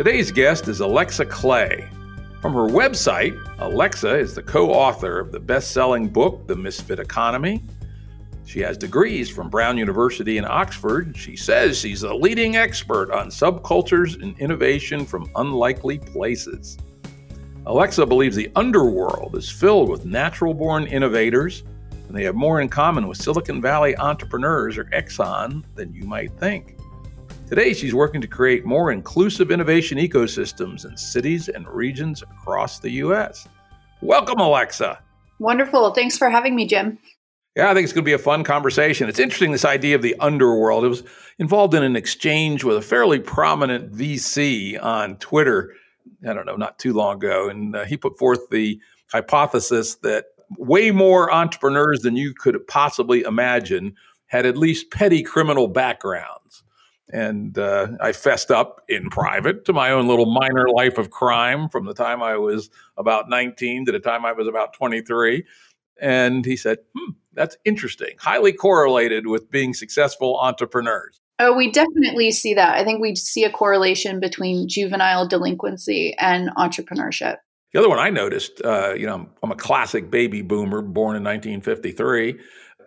Today's guest is Alexa Clay. From her website, Alexa is the co author of the best selling book, The Misfit Economy. She has degrees from Brown University in Oxford. She says she's a leading expert on subcultures and innovation from unlikely places. Alexa believes the underworld is filled with natural born innovators, and they have more in common with Silicon Valley entrepreneurs or Exxon than you might think. Today, she's working to create more inclusive innovation ecosystems in cities and regions across the U.S. Welcome, Alexa. Wonderful. Thanks for having me, Jim. Yeah, I think it's going to be a fun conversation. It's interesting, this idea of the underworld. It was involved in an exchange with a fairly prominent VC on Twitter, I don't know, not too long ago. And uh, he put forth the hypothesis that way more entrepreneurs than you could possibly imagine had at least petty criminal backgrounds. And uh, I fessed up in private to my own little minor life of crime from the time I was about 19 to the time I was about 23. And he said, hmm, that's interesting, highly correlated with being successful entrepreneurs. Oh, we definitely see that. I think we see a correlation between juvenile delinquency and entrepreneurship. The other one I noticed, uh, you know, I'm a classic baby boomer born in 1953,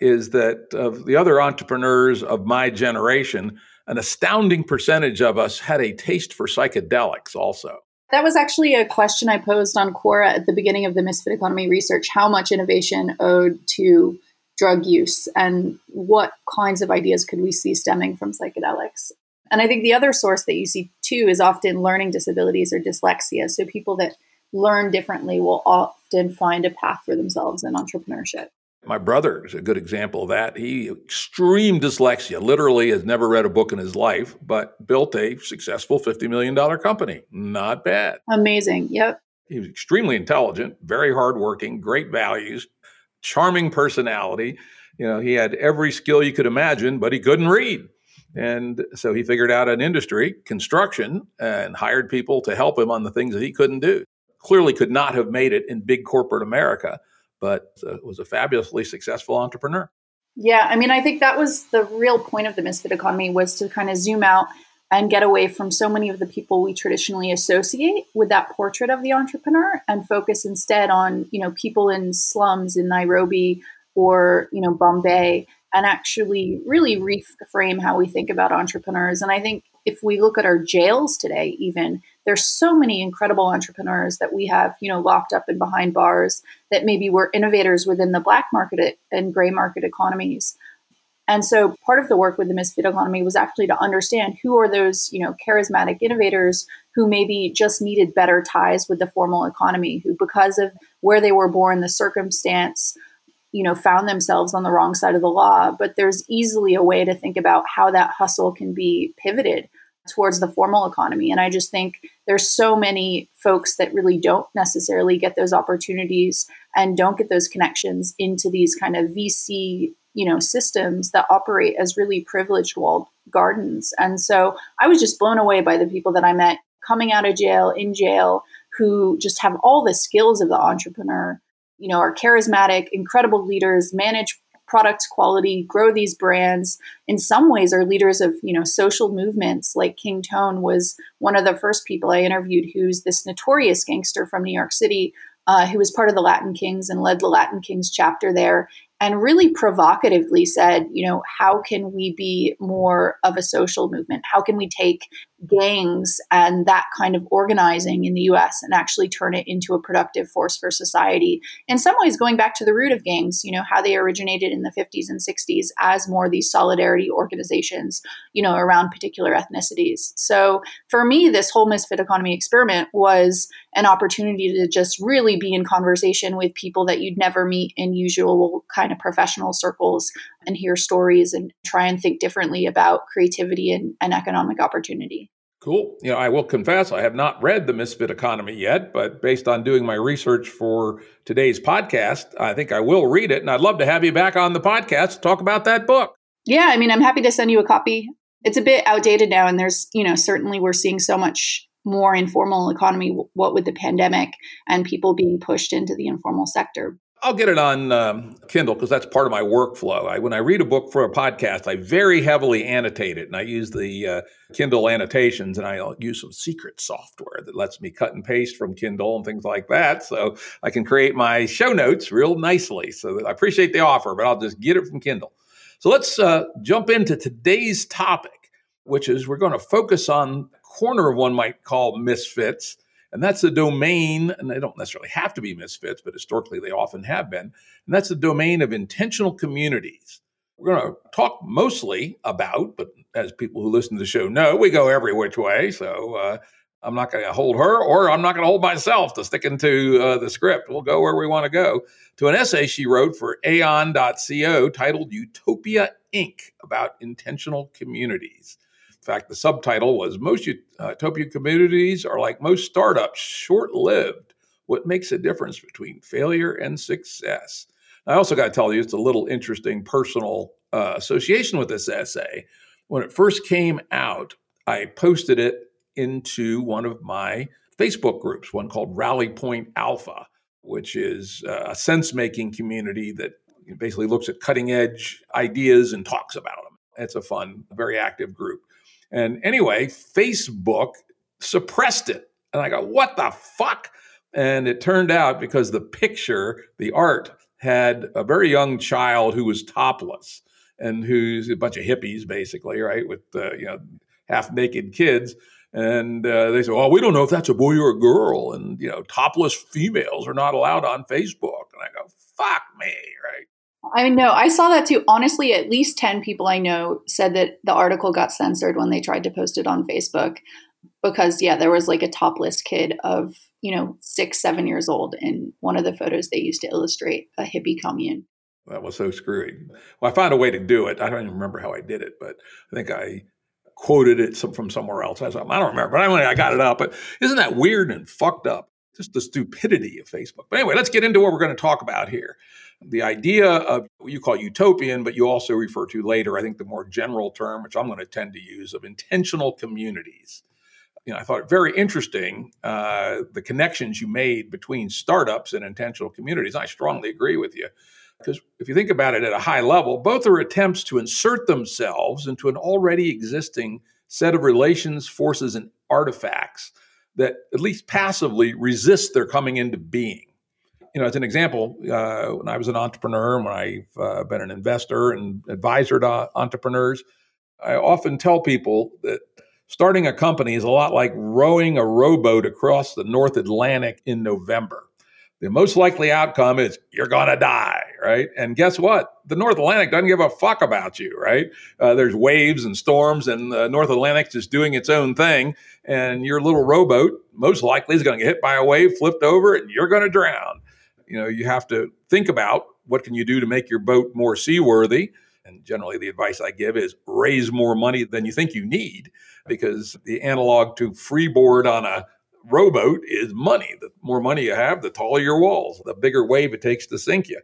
is that of the other entrepreneurs of my generation, an astounding percentage of us had a taste for psychedelics also. That was actually a question I posed on Quora at the beginning of the Misfit Economy research how much innovation owed to drug use and what kinds of ideas could we see stemming from psychedelics. And I think the other source that you see too is often learning disabilities or dyslexia. So people that learn differently will often find a path for themselves in entrepreneurship. My brother is a good example of that. He extreme dyslexia, literally has never read a book in his life, but built a successful $50 million company. Not bad. Amazing. Yep. He was extremely intelligent, very hardworking, great values, charming personality. You know, he had every skill you could imagine, but he couldn't read. And so he figured out an industry, construction, and hired people to help him on the things that he couldn't do. Clearly could not have made it in big corporate America but uh, was a fabulously successful entrepreneur. Yeah, I mean, I think that was the real point of the misfit economy was to kind of zoom out and get away from so many of the people we traditionally associate with that portrait of the entrepreneur and focus instead on, you know, people in slums in Nairobi or, you know, Bombay and actually really reframe how we think about entrepreneurs. And I think if we look at our jails today, even there's so many incredible entrepreneurs that we have, you know, locked up and behind bars that maybe were innovators within the black market and gray market economies. And so part of the work with the misfit economy was actually to understand who are those, you know, charismatic innovators who maybe just needed better ties with the formal economy, who because of where they were born, the circumstance, you know, found themselves on the wrong side of the law. But there's easily a way to think about how that hustle can be pivoted towards the formal economy. And I just think there's so many folks that really don't necessarily get those opportunities and don't get those connections into these kind of VC, you know, systems that operate as really privileged walled gardens. And so I was just blown away by the people that I met coming out of jail, in jail, who just have all the skills of the entrepreneur, you know, are charismatic, incredible leaders, manage product quality, grow these brands. In some ways, are leaders of you know social movements. Like King Tone was one of the first people I interviewed, who's this notorious gangster from New York City, uh, who was part of the Latin Kings and led the Latin Kings chapter there, and really provocatively said, you know, how can we be more of a social movement? How can we take gangs and that kind of organizing in the US and actually turn it into a productive force for society. In some ways, going back to the root of gangs, you know, how they originated in the 50s and 60s as more these solidarity organizations, you know, around particular ethnicities. So for me, this whole misfit economy experiment was an opportunity to just really be in conversation with people that you'd never meet in usual kind of professional circles and hear stories and try and think differently about creativity and, and economic opportunity. Cool. You know, I will confess I have not read The Misfit Economy yet, but based on doing my research for today's podcast, I think I will read it. And I'd love to have you back on the podcast to talk about that book. Yeah, I mean, I'm happy to send you a copy. It's a bit outdated now, and there's, you know, certainly we're seeing so much more informal economy, what with the pandemic and people being pushed into the informal sector. I'll get it on um, Kindle because that's part of my workflow. I, when I read a book for a podcast, I very heavily annotate it, and I use the uh, Kindle annotations, and I use some secret software that lets me cut and paste from Kindle and things like that, so I can create my show notes real nicely. So I appreciate the offer, but I'll just get it from Kindle. So let's uh, jump into today's topic, which is we're going to focus on a corner of one might call misfits and that's the domain, and they don't necessarily have to be misfits, but historically they often have been. And that's the domain of intentional communities. We're going to talk mostly about, but as people who listen to the show know, we go every which way. So uh, I'm not going to hold her, or I'm not going to hold myself to sticking to uh, the script. We'll go where we want to go to an essay she wrote for aeon.co titled Utopia Inc. about intentional communities. In fact, the subtitle was Most Utopia communities are like most startups, short lived. What makes a difference between failure and success? I also got to tell you, it's a little interesting personal uh, association with this essay. When it first came out, I posted it into one of my Facebook groups, one called Rally Point Alpha, which is uh, a sense making community that basically looks at cutting edge ideas and talks about them. It's a fun, very active group. And anyway, Facebook suppressed it. And I go, what the fuck? And it turned out because the picture, the art, had a very young child who was topless and who's a bunch of hippies, basically, right, with uh, you know half naked kids. And uh, they said, "Well, we don't know if that's a boy or a girl." And you know, topless females are not allowed on Facebook. And I go, "Fuck me!" Right? I know. I saw that too. Honestly, at least 10 people I know said that the article got censored when they tried to post it on Facebook because, yeah, there was like a topless kid of, you know, six, seven years old in one of the photos they used to illustrate a hippie commune. That was so screwy. Well, I found a way to do it. I don't even remember how I did it, but I think I quoted it from somewhere else. I, don't remember, but anyway, I got it up. But isn't that weird and fucked up? Just the stupidity of Facebook. But anyway, let's get into what we're going to talk about here the idea of what you call utopian, but you also refer to later, I think the more general term, which I'm going to tend to use, of intentional communities. You know, I thought it very interesting uh, the connections you made between startups and intentional communities. I strongly agree with you. Because if you think about it at a high level, both are attempts to insert themselves into an already existing set of relations, forces, and artifacts that at least passively resist their coming into being you know, as an example, uh, when I was an entrepreneur, when I've uh, been an investor and advisor to entrepreneurs, I often tell people that starting a company is a lot like rowing a rowboat across the North Atlantic in November. The most likely outcome is you're going to die, right? And guess what? The North Atlantic doesn't give a fuck about you, right? Uh, there's waves and storms, and the North Atlantic's just doing its own thing. And your little rowboat most likely is going to get hit by a wave, flipped over, and you're going to drown you know you have to think about what can you do to make your boat more seaworthy. And generally the advice i give is raise more money than you think you need because the analog to freeboard on a rowboat is money. The more money you have the taller your walls the bigger wave it takes to sink you.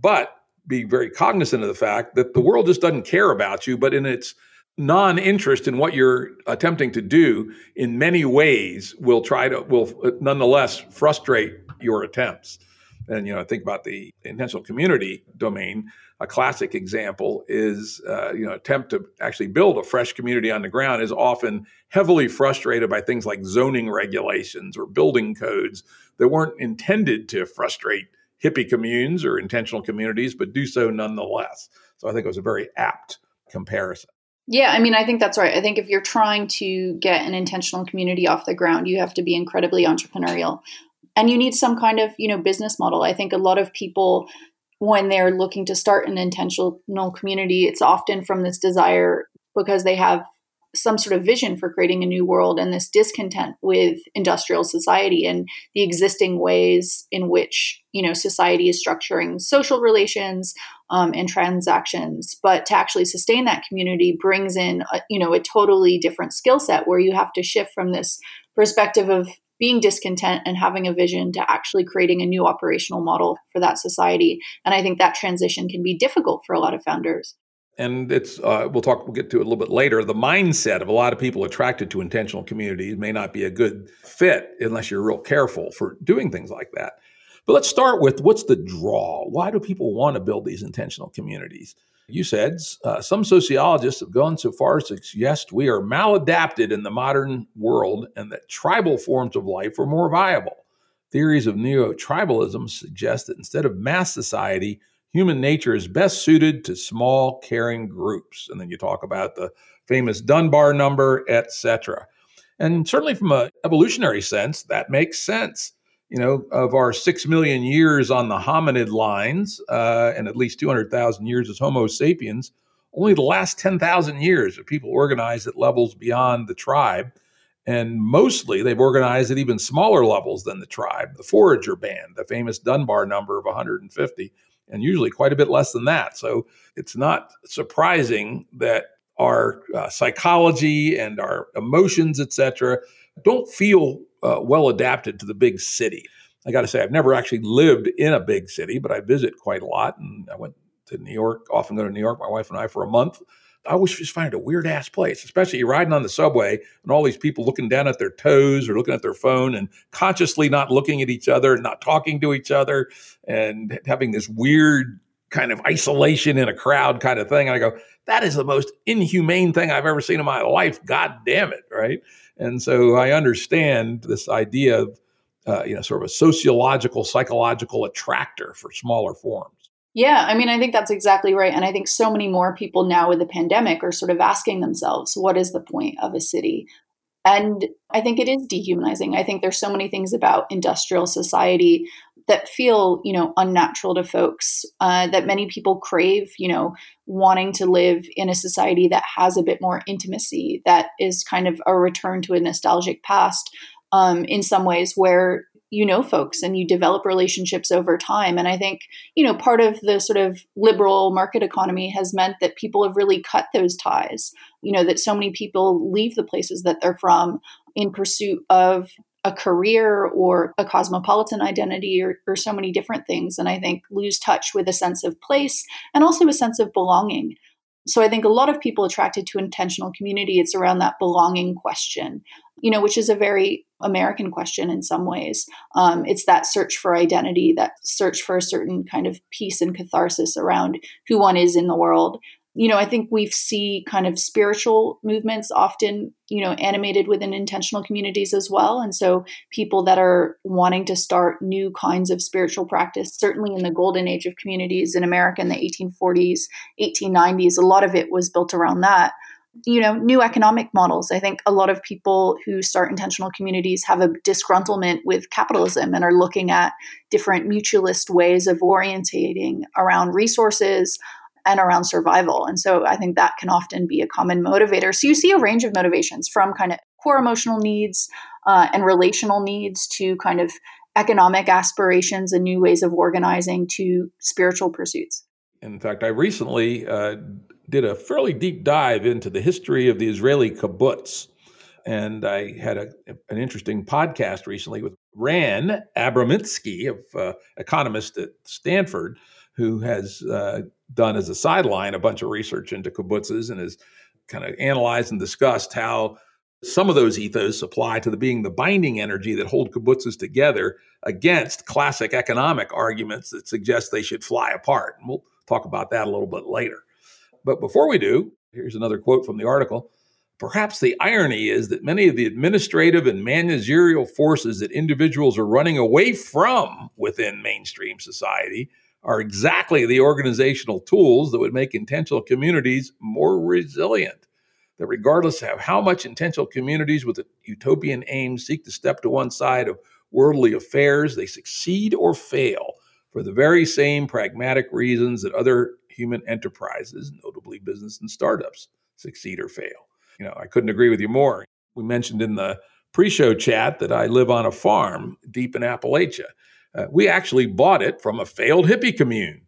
But be very cognizant of the fact that the world just doesn't care about you but in its non-interest in what you're attempting to do in many ways will try to will uh, nonetheless frustrate your attempts and you know, think about the intentional community domain. A classic example is uh, you know attempt to actually build a fresh community on the ground is often heavily frustrated by things like zoning regulations or building codes that weren't intended to frustrate hippie communes or intentional communities, but do so nonetheless. So I think it was a very apt comparison. Yeah, I mean, I think that's right. I think if you're trying to get an intentional community off the ground, you have to be incredibly entrepreneurial. And you need some kind of, you know, business model. I think a lot of people when they're looking to start an intentional community, it's often from this desire because they have some sort of vision for creating a new world and this discontent with industrial society and the existing ways in which you know society is structuring social relations um, and transactions but to actually sustain that community brings in a, you know a totally different skill set where you have to shift from this perspective of being discontent and having a vision to actually creating a new operational model for that society. And i think that transition can be difficult for a lot of founders. And it's uh, we'll talk we'll get to it a little bit later. The mindset of a lot of people attracted to intentional communities may not be a good fit unless you're real careful for doing things like that. But let's start with what's the draw? Why do people want to build these intentional communities you said uh, some sociologists have gone so far as to suggest we are maladapted in the modern world and that tribal forms of life are more viable. Theories of neo-tribalism suggest that instead of mass society human nature is best suited to small caring groups. And then you talk about the famous dunbar number etc and certainly from an evolutionary sense that makes sense you know of our 6 million years on the hominid lines uh, and at least 200000 years as homo sapiens only the last 10000 years are people organized at levels beyond the tribe and mostly they've organized at even smaller levels than the tribe the forager band the famous dunbar number of 150 and usually quite a bit less than that. So it's not surprising that our uh, psychology and our emotions, etc., don't feel uh, well adapted to the big city. I got to say, I've never actually lived in a big city, but I visit quite a lot. And I went to New York, often go to New York, my wife and I, for a month I always just find it a weird ass place, especially you're riding on the subway and all these people looking down at their toes or looking at their phone and consciously not looking at each other and not talking to each other and having this weird kind of isolation in a crowd kind of thing. And I go, that is the most inhumane thing I've ever seen in my life. God damn it. Right. And so I understand this idea of, uh, you know, sort of a sociological, psychological attractor for smaller forms. Yeah, I mean, I think that's exactly right. And I think so many more people now with the pandemic are sort of asking themselves, what is the point of a city? And I think it is dehumanizing. I think there's so many things about industrial society that feel, you know, unnatural to folks, uh, that many people crave, you know, wanting to live in a society that has a bit more intimacy, that is kind of a return to a nostalgic past um, in some ways where you know folks and you develop relationships over time. And i think you know part of the sort of liberal market economy has meant that people have really cut those ties. You know that so many people leave the places that they're from in pursuit of a career or a cosmopolitan identity or, or so many different things and i think lose touch with a sense of place and also a sense of belonging so I think a lot of people attracted to intentional community, it's around that belonging question, you know, which is a very American question in some ways. Um, it's that search for identity, that search for a certain kind of peace and catharsis around who one is in the world you know, I think we see kind of spiritual movements often, you know, animated within intentional communities as well. And so people that are wanting to start new kinds of spiritual practice, certainly in the golden age of communities in America in the 1840s, 1890s, a lot of it was built around that. You know, new economic models. I think a lot of people who start intentional communities have a disgruntlement with capitalism and are looking at different mutualist ways of orientating around resources, and around survival. And so I think that can often be a common motivator. So you see a range of motivations from kind of core emotional needs uh, and relational needs to kind of economic aspirations and new ways of organizing to spiritual pursuits. In fact, I recently uh, did a fairly deep dive into the history of the Israeli kibbutz. And I had a, an interesting podcast recently with Ran Abramitzky, of uh, economist at Stanford, who has uh, done as a sideline a bunch of research into kibbutzes and has kind of analyzed and discussed how some of those ethos apply to the being the binding energy that hold kibbutzes together against classic economic arguments that suggest they should fly apart. And we'll talk about that a little bit later. But before we do, here's another quote from the article. Perhaps the irony is that many of the administrative and managerial forces that individuals are running away from within mainstream society are exactly the organizational tools that would make intentional communities more resilient. that regardless of how much intentional communities with a utopian aim seek to step to one side of worldly affairs, they succeed or fail for the very same pragmatic reasons that other human enterprises, notably business and startups, succeed or fail. You know, I couldn't agree with you more. We mentioned in the pre-show chat that I live on a farm deep in Appalachia. Uh, we actually bought it from a failed hippie commune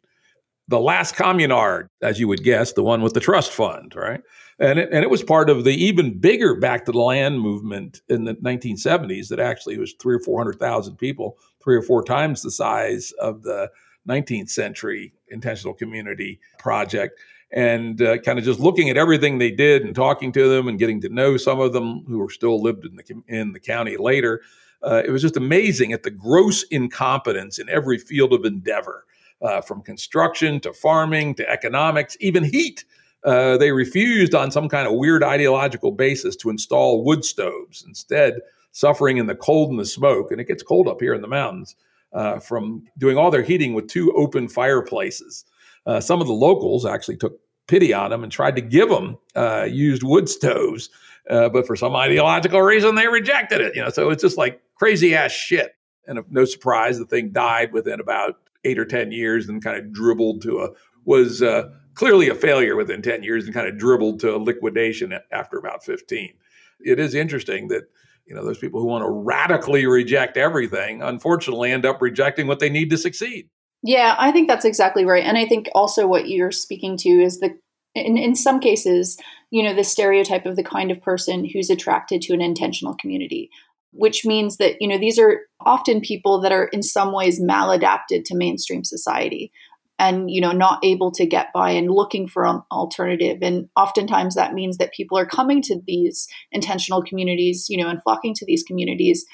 the last communard, as you would guess, the one with the trust fund, right? And it, and it was part of the even bigger back to the land movement in the 1970s that actually was three or 400,000 people, three or four times the size of the 19th century intentional community project. And uh, kind of just looking at everything they did and talking to them and getting to know some of them who were still lived in the, in the county later, uh, it was just amazing at the gross incompetence in every field of endeavor uh, from construction to farming to economics, even heat. Uh, they refused on some kind of weird ideological basis to install wood stoves, instead, suffering in the cold and the smoke. And it gets cold up here in the mountains uh, from doing all their heating with two open fireplaces. Uh, some of the locals actually took pity on them and tried to give them uh, used wood stoves. Uh, but for some ideological reason, they rejected it. You know, so it's just like crazy ass shit. And no surprise, the thing died within about eight or 10 years and kind of dribbled to a, was uh, clearly a failure within 10 years and kind of dribbled to a liquidation after about 15. It is interesting that, you know, those people who want to radically reject everything, unfortunately, end up rejecting what they need to succeed. Yeah, I think that's exactly right. And I think also what you're speaking to is the, in, in some cases, you know, the stereotype of the kind of person who's attracted to an intentional community which means that you know these are often people that are in some ways maladapted to mainstream society and you know not able to get by and looking for an alternative. And oftentimes that means that people are coming to these intentional communities you know and flocking to these communities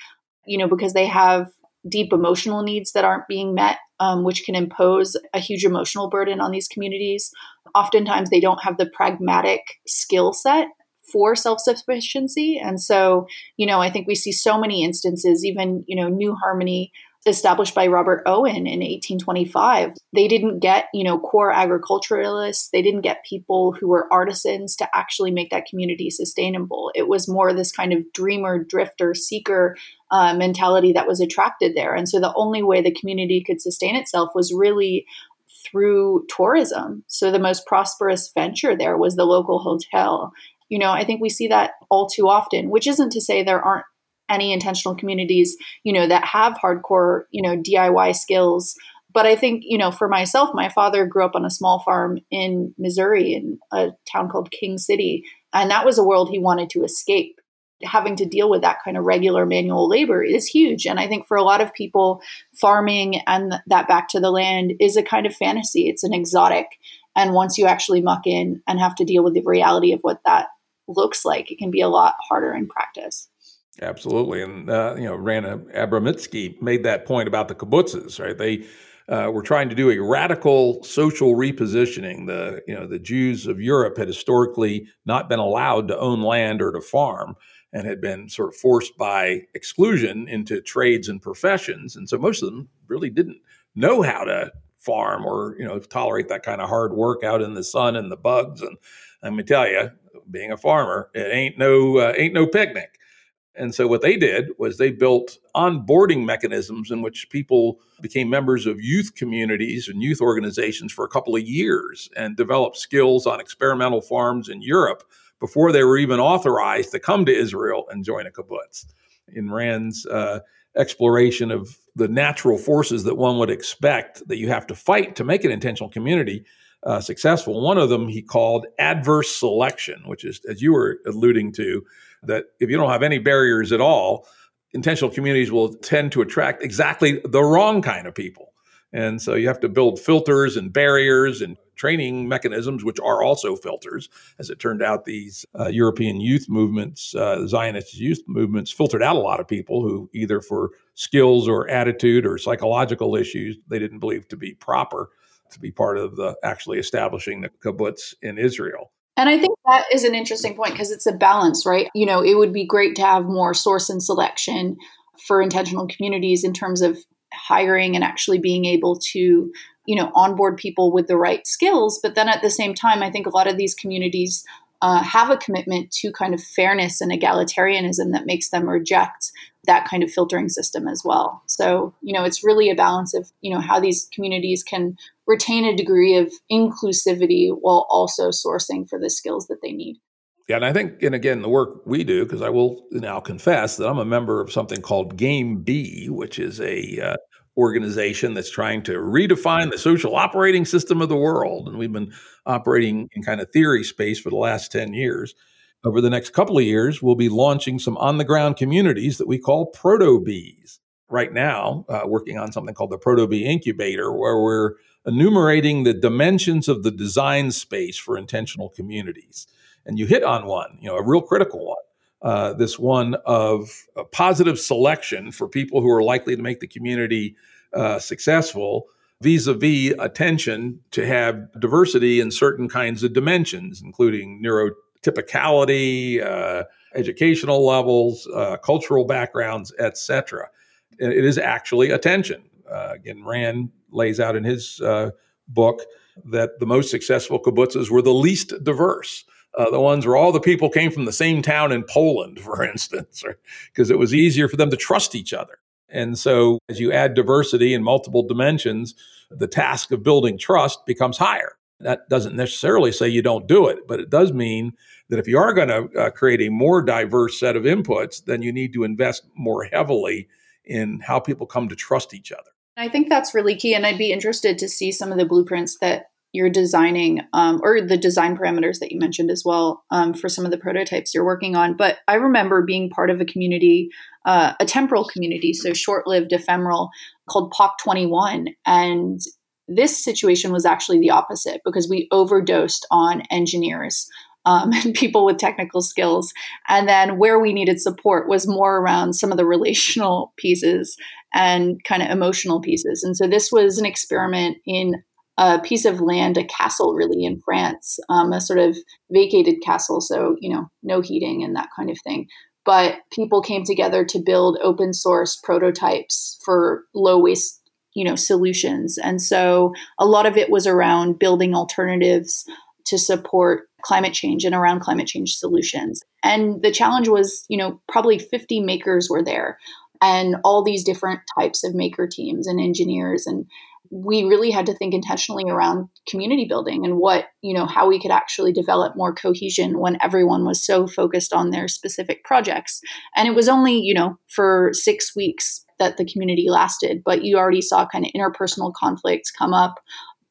you know because they have deep emotional needs that aren't being met um, which can impose a huge emotional burden on these communities. Oftentimes they don't have the pragmatic skill set for self sufficiency. And so, you know, I think we see so many instances, even, you know, New Harmony established by Robert Owen in 1825. They didn't get, you know, core agriculturalists, they didn't get people who were artisans to actually make that community sustainable. It was more this kind of dreamer, drifter, seeker uh, mentality that was attracted there. And so the only way the community could sustain itself was really through tourism. So the most prosperous venture there was the local hotel. You know, I think we see that all too often, which isn't to say there aren't any intentional communities, you know, that have hardcore, you know, DIY skills. But I think, you know, for myself, my father grew up on a small farm in Missouri in a town called King City. And that was a world he wanted to escape. Having to deal with that kind of regular manual labor is huge. And I think for a lot of people, farming and that back to the land is a kind of fantasy. It's an exotic. And once you actually muck in and have to deal with the reality of what that looks like. It can be a lot harder in practice. Absolutely, and uh, you know, Rana Abramitzky made that point about the kibbutzes, right? They uh, were trying to do a radical social repositioning. The you know the Jews of Europe had historically not been allowed to own land or to farm, and had been sort of forced by exclusion into trades and professions, and so most of them really didn't know how to farm or you know tolerate that kind of hard work out in the sun and the bugs. And let me tell you, being a farmer, it ain't no uh, ain't no picnic. And so what they did was they built onboarding mechanisms in which people became members of youth communities and youth organizations for a couple of years and developed skills on experimental farms in Europe before they were even authorized to come to Israel and join a kibbutz. In Ran's uh, exploration of the natural forces that one would expect that you have to fight to make an intentional community, uh, successful. One of them he called adverse selection, which is, as you were alluding to, that if you don't have any barriers at all, intentional communities will tend to attract exactly the wrong kind of people. And so you have to build filters and barriers and training mechanisms, which are also filters. As it turned out, these uh, European youth movements, uh, Zionist youth movements, filtered out a lot of people who, either for skills or attitude or psychological issues, they didn't believe to be proper to be part of the actually establishing the kibbutz in Israel. And I think that is an interesting point because it's a balance, right? You know, it would be great to have more source and selection for intentional communities in terms of hiring and actually being able to, you know, onboard people with the right skills. But then at the same time, I think a lot of these communities uh, have a commitment to kind of fairness and egalitarianism that makes them reject that kind of filtering system as well. So, you know, it's really a balance of, you know, how these communities can retain a degree of inclusivity while also sourcing for the skills that they need. Yeah, and I think, and again, the work we do, because I will now confess that I'm a member of something called Game B, which is a uh, organization that's trying to redefine the social operating system of the world, and we've been operating in kind of theory space for the last ten years. Over the next couple of years, we'll be launching some on the ground communities that we call proto Bs. Right now, uh, working on something called the Proto B Incubator, where we're enumerating the dimensions of the design space for intentional communities. And you hit on one, you know, a real critical one. Uh, this one of positive selection for people who are likely to make the community uh, successful vis-a-vis attention to have diversity in certain kinds of dimensions including neurotypicality uh, educational levels uh, cultural backgrounds etc it is actually attention uh, again Ran lays out in his uh, book that the most successful kibbutzes were the least diverse uh, the ones where all the people came from the same town in Poland, for instance, because it was easier for them to trust each other. And so, as you add diversity in multiple dimensions, the task of building trust becomes higher. That doesn't necessarily say you don't do it, but it does mean that if you are going to uh, create a more diverse set of inputs, then you need to invest more heavily in how people come to trust each other. I think that's really key. And I'd be interested to see some of the blueprints that you're designing um, or the design parameters that you mentioned as well um, for some of the prototypes you're working on but i remember being part of a community uh, a temporal community so short-lived ephemeral called poc 21 and this situation was actually the opposite because we overdosed on engineers um, and people with technical skills. And then where we needed support was more around some of the relational pieces and kind of emotional pieces. And so this was an experiment in a piece of land, a castle really in France, um, a sort of vacated castle. So, you know, no heating and that kind of thing. But people came together to build open source prototypes for low waste, you know, solutions. And so a lot of it was around building alternatives to support climate change and around climate change solutions. And the challenge was, you know, probably 50 makers were there and all these different types of maker teams and engineers and we really had to think intentionally around community building and what you know how we could actually develop more cohesion when everyone was so focused on their specific projects and it was only you know for 6 weeks that the community lasted but you already saw kind of interpersonal conflicts come up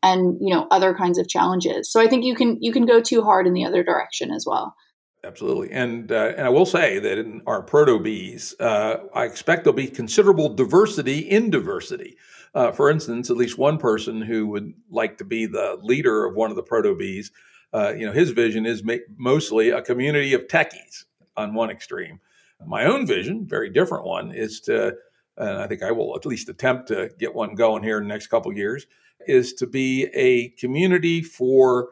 and you know other kinds of challenges so i think you can you can go too hard in the other direction as well Absolutely, and uh, and I will say that in our proto Bs, uh, I expect there'll be considerable diversity in diversity. Uh, for instance, at least one person who would like to be the leader of one of the proto Bs, uh, you know, his vision is mostly a community of techies on one extreme. My own vision, very different one, is to, and I think I will at least attempt to get one going here in the next couple years, is to be a community for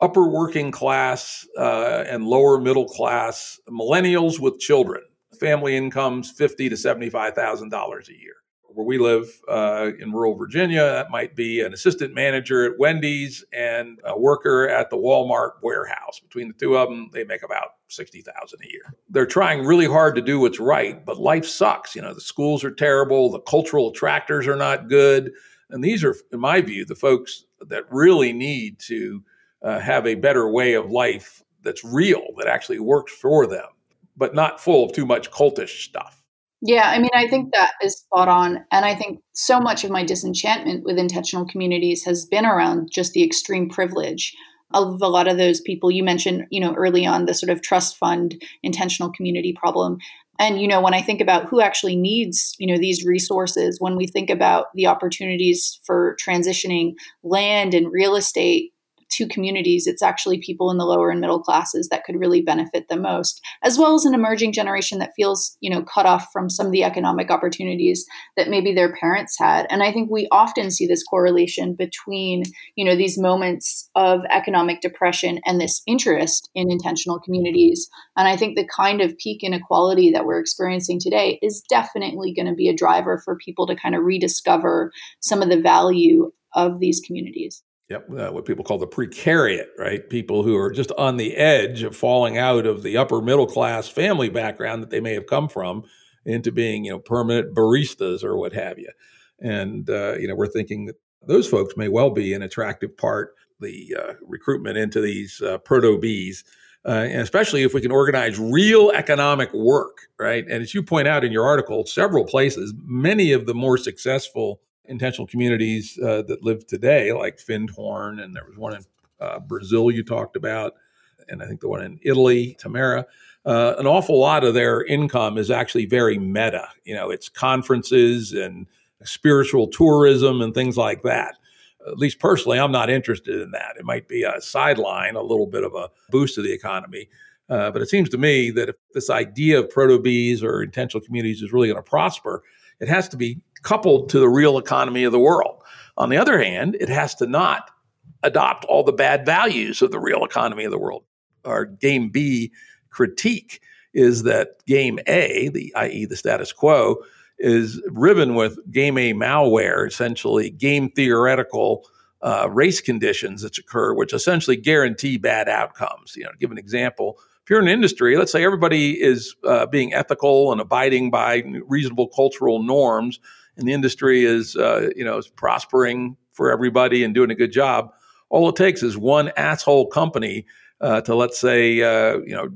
upper working class uh, and lower middle class millennials with children, family incomes fifty to seventy five thousand dollars a year where we live uh, in rural Virginia, that might be an assistant manager at Wendy's and a worker at the Walmart warehouse. Between the two of them, they make about sixty thousand a year. They're trying really hard to do what's right, but life sucks. You know, the schools are terrible, the cultural attractors are not good, and these are, in my view, the folks that really need to uh, have a better way of life that's real, that actually works for them, but not full of too much cultish stuff. Yeah, I mean, I think that is spot on. And I think so much of my disenchantment with intentional communities has been around just the extreme privilege of a lot of those people you mentioned, you know, early on the sort of trust fund intentional community problem. And, you know, when I think about who actually needs, you know, these resources, when we think about the opportunities for transitioning land and real estate to communities, it's actually people in the lower and middle classes that could really benefit the most, as well as an emerging generation that feels, you know, cut off from some of the economic opportunities that maybe their parents had. And I think we often see this correlation between, you know, these moments of economic depression and this interest in intentional communities. And I think the kind of peak inequality that we're experiencing today is definitely going to be a driver for people to kind of rediscover some of the value of these communities. Yep, uh, what people call the precariat, right? People who are just on the edge of falling out of the upper middle class family background that they may have come from into being, you know, permanent baristas or what have you. And uh, you know, we're thinking that those folks may well be an attractive part the uh, recruitment into these uh, proto Bs. Uh, and especially if we can organize real economic work, right? And as you point out in your article, several places, many of the more successful intentional communities uh, that live today, like Findhorn, and there was one in uh, Brazil you talked about, and I think the one in Italy, Damanhur. Uh, an awful lot of their income is actually very meta. You know, it's conferences and spiritual tourism and things like that. At least personally, I'm not interested in that. It might be a sideline, a little bit of a boost to the economy. Uh, but it seems to me that if this idea of proto Bs or intentional communities is really going to prosper, it has to be coupled to the real economy of the world. On the other hand, it has to not adopt all the bad values of the real economy of the world. Our game B critique is that game A, the i.e. the status quo, is riven with game A malware, essentially game theoretical uh, race conditions that occur, which essentially guarantee bad outcomes. You know, give an example, if you're in an industry, let's say everybody is uh, being ethical and abiding by reasonable cultural norms, and the industry is uh, you know is prospering for everybody and doing a good job. All it takes is one asshole company uh, to let's say uh, you know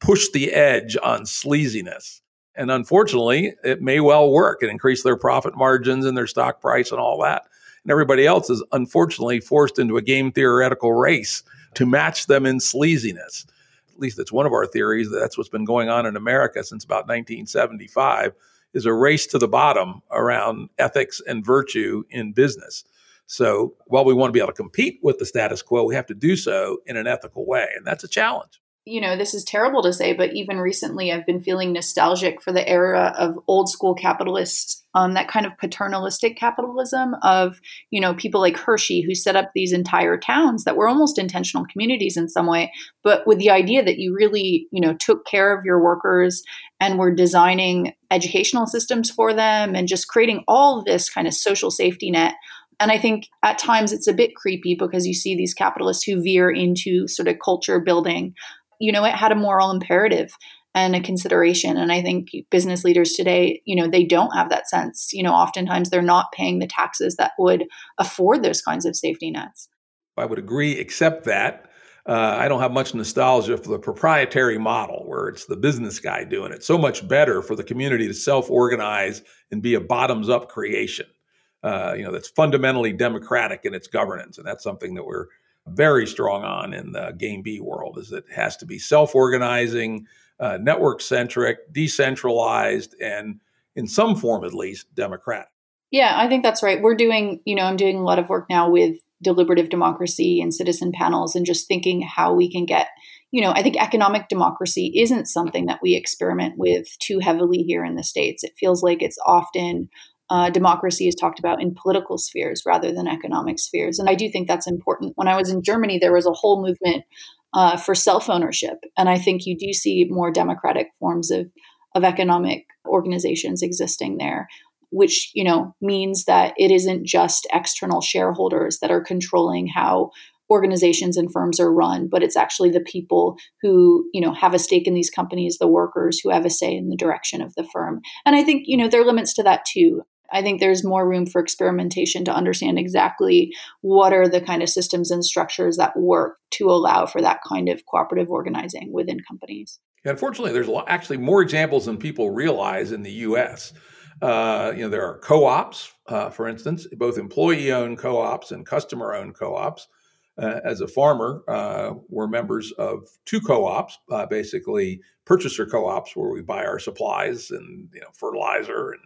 push the edge on sleaziness. And unfortunately, it may well work and increase their profit margins and their stock price and all that. And everybody else is unfortunately forced into a game theoretical race to match them in sleaziness. At least it's one of our theories that that's what's been going on in America since about 1975 is a race to the bottom around ethics and virtue in business. So while we want to be able to compete with the status quo, we have to do so in an ethical way. And that's a challenge. You know, this is terrible to say, but even recently I've been feeling nostalgic for the era of old school capitalists, um, that kind of paternalistic capitalism of, you know, people like Hershey who set up these entire towns that were almost intentional communities in some way, but with the idea that you really, you know, took care of your workers and were designing educational systems for them and just creating all this kind of social safety net. And I think at times it's a bit creepy because you see these capitalists who veer into sort of culture building. You know, it had a moral imperative and a consideration. And I think business leaders today, you know, they don't have that sense. You know, oftentimes they're not paying the taxes that would afford those kinds of safety nets. I would agree, except that uh, I don't have much nostalgia for the proprietary model where it's the business guy doing it. So much better for the community to self organize and be a bottoms up creation. Uh, you know, that's fundamentally democratic in its governance. And that's something that we're very strong on in the Game B world is it has to be self organizing, uh, network centric, decentralized, and in some form at least democratic. Yeah, I think that's right. We're doing, you know, I'm doing a lot of work now with deliberative democracy and citizen panels and just thinking how we can get you know i think economic democracy isn't something that we experiment with too heavily here in the states it feels like it's often uh, democracy is talked about in political spheres rather than economic spheres. And i do think that's important. When i was in germany there was a whole movement uh, for self ownership. And i think you do see more democratic forms of of economic organizations existing there which you know means that it isn't just external shareholders that are controlling how organizations and firms are run but it's actually the people who you know have a stake in these companies the workers who have a say in the direction of the firm. And i think you know there are limits to that too i think there's more room for experimentation to understand exactly what are the kind of systems and structures that work to allow for that kind of cooperative organizing within companies unfortunately there's actually more examples than people realize in the us uh, you know, there are co-ops, uh, for instance, both employee-owned co-ops and customer-owned co-ops. Uh, as a farmer, uh, we're members of two co-ops, uh, basically purchaser co-ops, where we buy our supplies and you know fertilizer and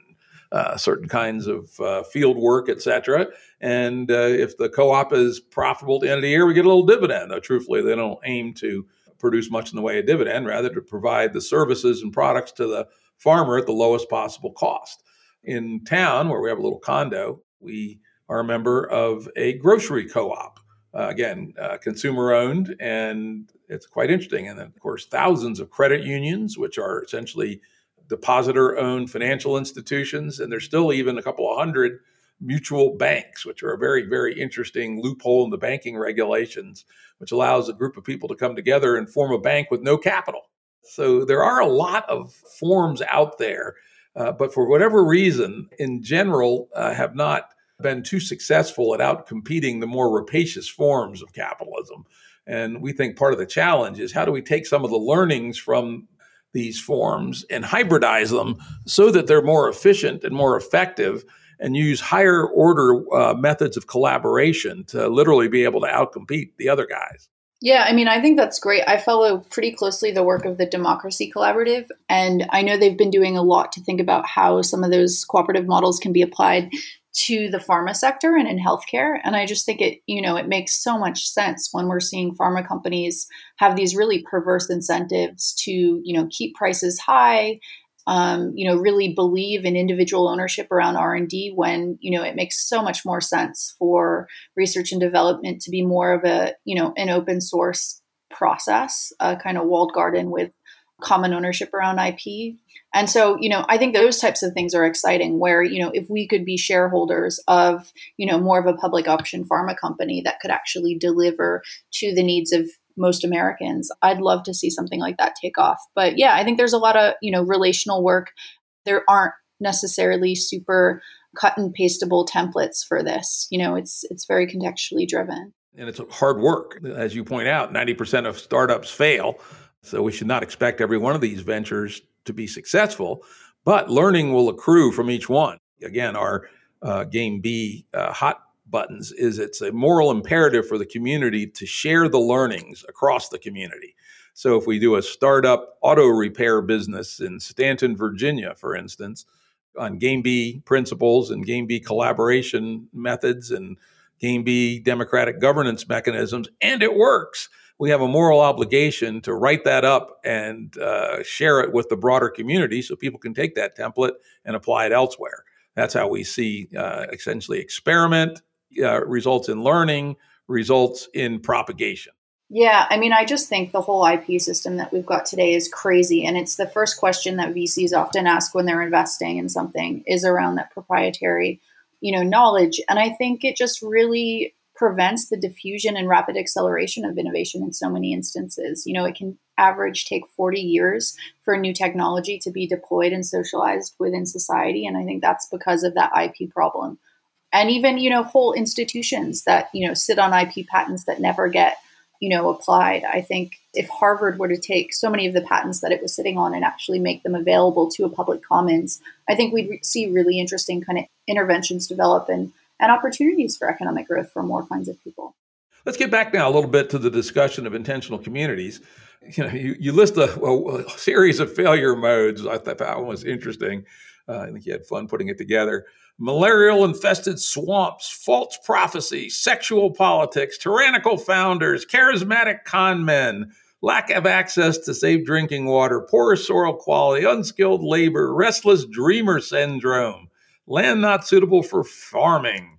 uh, certain kinds of field work, et cetera. And if the co-op is profitable at the end of the year, we get a little dividend. Though truthfully, they don't aim to produce much in the way of dividend, rather to provide the services and products to the farmer at the lowest possible cost in town where we have a little condo, we are a member of a grocery co-op. Uh, again, uh, consumer owned, and it's quite interesting. And then, of course, thousands of credit unions, which are essentially depositor owned financial institutions. And there's still even a couple of hundred mutual banks, which are a very, very interesting loophole in the banking regulations, which allows a group of people to come together and form a bank with no capital. So there are a lot of forms out there, uh, but for whatever reason, in general, uh, have not been too successful at outcompeting the more rapacious forms of capitalism. And we think part of the challenge is how do we take some of the learnings from these forms and hybridize them so that they're more efficient and more effective and use higher order uh, methods of collaboration to literally be able to outcompete the other guys. Yeah, I mean, I think that's great. I follow pretty closely the work of the Democracy Collaborative, and I know they've been doing a lot to think about how some of those cooperative models can be applied to the pharma sector and in healthcare. And I just think it, you know, it makes so much sense when we're seeing pharma companies have these really perverse incentives to, you know, keep prices high um, you know, really believe in individual ownership around R and D when you know it makes so much more sense for research and development to be more of a you know an open source process, a kind of walled garden with common ownership around IP. And so, you know, I think those types of things are exciting where, you know, if we could be shareholders of, you know, more of a public option pharma company that could actually deliver to the needs of most Americans. I'd love to see something like that take off. But yeah, I think there's a lot of, you know, relational work. There aren't necessarily super cut and pastable templates for this. You know, it's it's very contextually driven. And it's hard work. As you point out, 90% of startups fail. So we should not expect every one of these ventures to be successful, but learning will accrue from each one. Again, our uh, Game B uh, hot buttons is it's a moral imperative for the community to share the learnings across the community. So if we do a startup auto repair business in Staunton, Virginia, for instance, on Game B principles and Game B collaboration methods and Game B democratic governance mechanisms, and it works, we have a moral obligation to write that up and uh, share it with the broader community so people can take that template and apply it elsewhere. That's how we see uh, essentially experiment, uh, results in learning, results in propagation. Yeah, I mean, I just think the whole IP system that we've got today is crazy. And it's the first question that VCs often ask when they're investing in something is around that proprietary, you know, knowledge. And I think it just really prevents the diffusion and rapid acceleration of innovation in so many instances. You know, it can average take 40 years for new technology to be deployed and socialized within society. And I think that's because of that IP problem and even you know whole institutions that you know sit on IP patents that never get you know applied. I think if Harvard were to take so many of the patents that it was sitting on and actually make them available to a public commons, I think we'd see really interesting kind of interventions develop and and opportunities for economic growth for more kinds of people. Let's get back now a little bit to the discussion of intentional communities. You know, you, you list a, a, series of failure modes. I thought that one was interesting. Uh, I think you had fun putting it together malarial infested swamps, false prophecy, sexual politics, tyrannical founders, charismatic con men, lack of access to safe drinking water, poor soil quality, unskilled labor, restless dreamer syndrome, land not suitable for farming.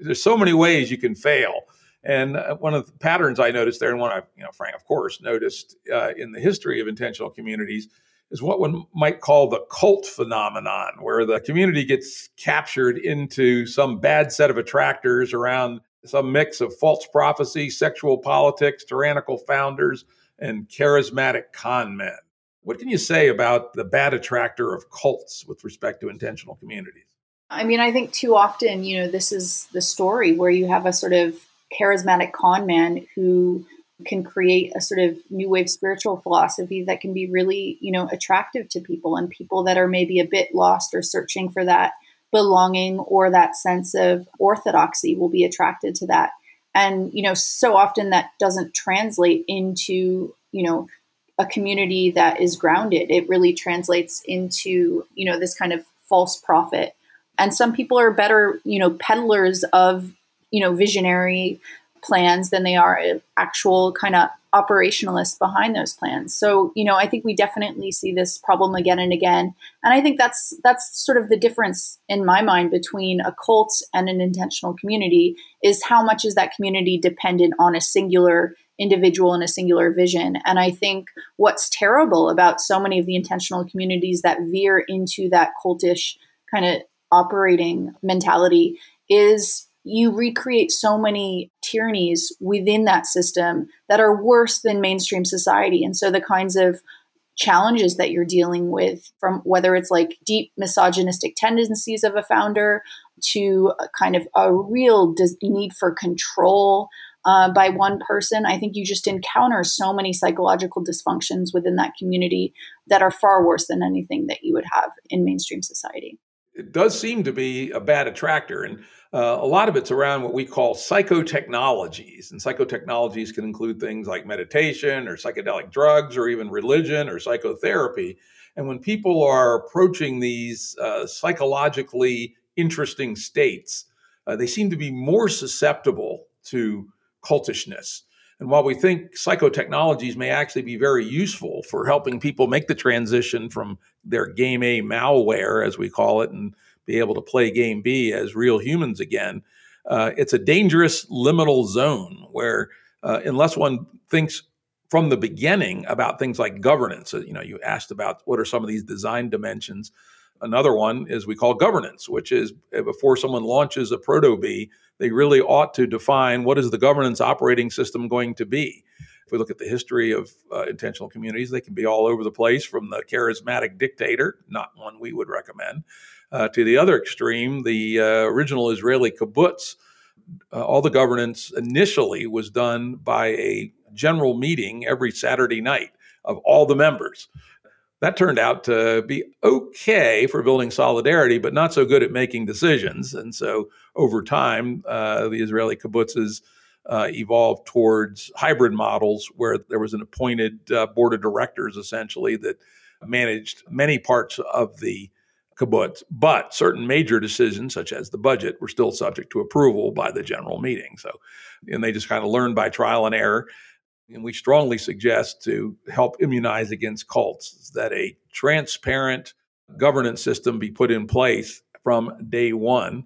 There's so many ways you can fail. And uh, one of the patterns I noticed there, and one I, you know, Frank, of course, noticed uh, in the history of intentional communities is what one might call the cult phenomenon, where the community gets captured into some bad set of attractors around some mix of false prophecy, sexual politics, tyrannical founders, and charismatic con men. What can you say about the bad attractor of cults with respect to intentional communities? I mean, I think too often, you know, this is the story where you have a sort of charismatic con man who can create a sort of new wave spiritual philosophy that can be really, you know, attractive to people and people that are maybe a bit lost or searching for that belonging or that sense of orthodoxy will be attracted to that. And, you know, so often that doesn't translate into, you know, a community that is grounded. It really translates into, you know, this kind of false prophet. And some people are better, you know, peddlers of, you know, visionary plans than they are actual kind of operationalists behind those plans. So, you know, I think we definitely see this problem again and again. And I think that's that's sort of the difference in my mind between a cult and an intentional community is how much is that community dependent on a singular individual and a singular vision. And I think what's terrible about so many of the intentional communities that veer into that cultish kind of operating mentality is you recreate so many tyrannies within that system that are worse than mainstream society. And so the kinds of challenges that you're dealing with from whether it's like deep misogynistic tendencies of a founder to a kind of a real dis- need for control uh, by one person i think you just encounter so many psychological dysfunctions within that community that are far worse than anything that you would have in mainstream society it does seem to be a bad attractor. And uh, a lot of it's around what we call psychotechnologies. And psychotechnologies can include things like meditation or psychedelic drugs or even religion or psychotherapy. And when people are approaching these uh, psychologically interesting states, uh, they seem to be more susceptible to cultishness. And while we think psychotechnologies may actually be very useful for helping people make the transition from their game A malware, as we call it, and be able to play game B as real humans again, uh, it's a dangerous liminal zone where, uh, unless one thinks from the beginning about things like governance, uh, you know, you asked about what are some of these design dimensions. Another one is we call governance, which is uh, before someone launches a proto B, they really ought to define what is the governance operating system going to be. If we look at the history of uh, intentional communities, they can be all over the place from the charismatic dictator, not one we would recommend, uh, to the other extreme, the uh, original Israeli kibbutz. Uh, all the governance initially was done by a general meeting every Saturday night of all the members that turned out to be okay for building solidarity, but not so good at making decisions. And so over time, uh, the Israeli kibbutzes uh, evolved towards hybrid models where there was an appointed uh, board of directors essentially that managed many parts of the kibbutz, but certain major decisions, such as the budget, were still subject to approval by the general meeting. So, and they just kind of learned by trial and error and we strongly suggest to help immunize against cults that a transparent governance system be put in place from day one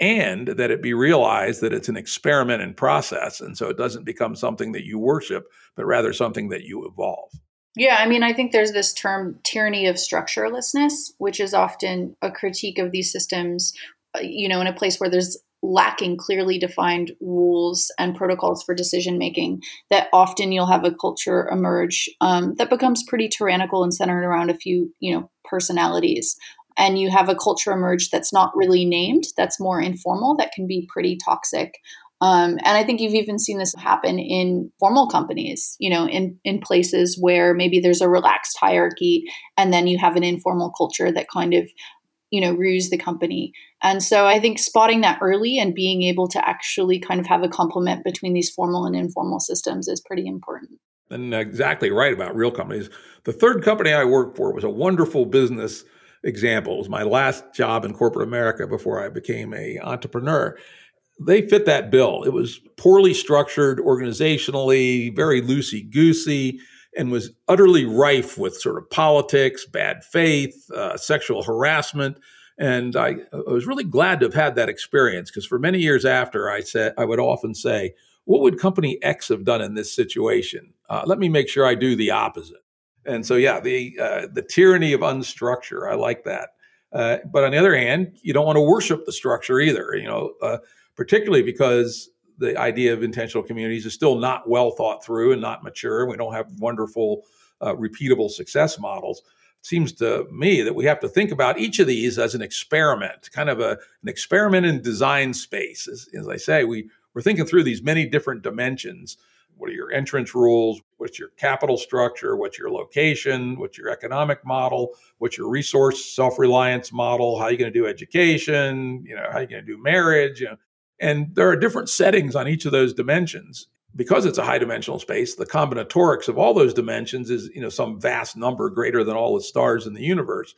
and that it be realized that it's an experiment in process and so it doesn't become something that you worship but rather something that you evolve. Yeah i mean i think there's this term tyranny of structurelessness which is often a critique of these systems uh, you know in a place where there's lacking clearly defined rules and protocols for decision making that often you'll have a culture emerge um, that becomes pretty tyrannical and centered around a few you know personalities. And you have a culture emerge that's not really named that's more informal that can be pretty toxic. Um, and I think you've even seen this happen in formal companies, you know, in, in places where maybe there's a relaxed hierarchy and then you have an informal culture that kind of you know ruse the company. And so i think spotting that early and being able to actually kind of have a complement between these formal and informal systems is pretty important. And exactly right about real companies. The third company i worked for was a wonderful business example. It was my last job in corporate america before i became a entrepreneur. They fit that bill. It was poorly structured organizationally very loosey goosey and was utterly rife with sort of politics, bad faith, uh, sexual harassment. And I, I, was really glad to have had that experience because for many years after, I said I would often say, "What would Company X have done in this situation? Uh, let me make sure I do the opposite." And so, yeah, the uh, the tyranny of unstructure, I like that. Uh, but on the other hand, you don't want to worship the structure either. You know, uh, particularly because the idea of intentional communities is still not well thought through and not mature. We don't have wonderful, uh, repeatable success models. It seems to me that we have to think about each of these as an experiment, kind of a, an experiment in design space. As, as I say, we, we're thinking through these many different dimensions. What are your entrance rules? What's your capital structure? What's your location? What's your economic model? What's your resource self-reliance model? How are you going to do education? You know, how are you going to do marriage? You know, and there are different settings on each of those dimensions. Because it's a high dimensional space, the combinatorics of all those dimensions is, you know, some vast number greater than all the stars in the universe.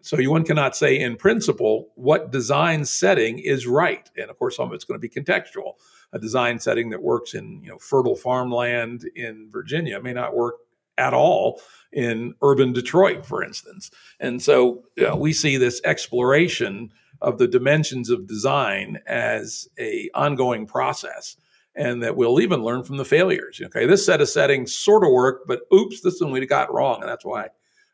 So you one cannot say in principle what design setting is right. And of course, some of it's going to be contextual. A design setting that works in, you know, fertile farmland in Virginia may not work at all in urban Detroit, for instance. And so you know, we see this exploration of the dimensions of design as a ongoing process and that we'll even learn from the failures okay this set of settings sort of worked but oops this one we got wrong and that's why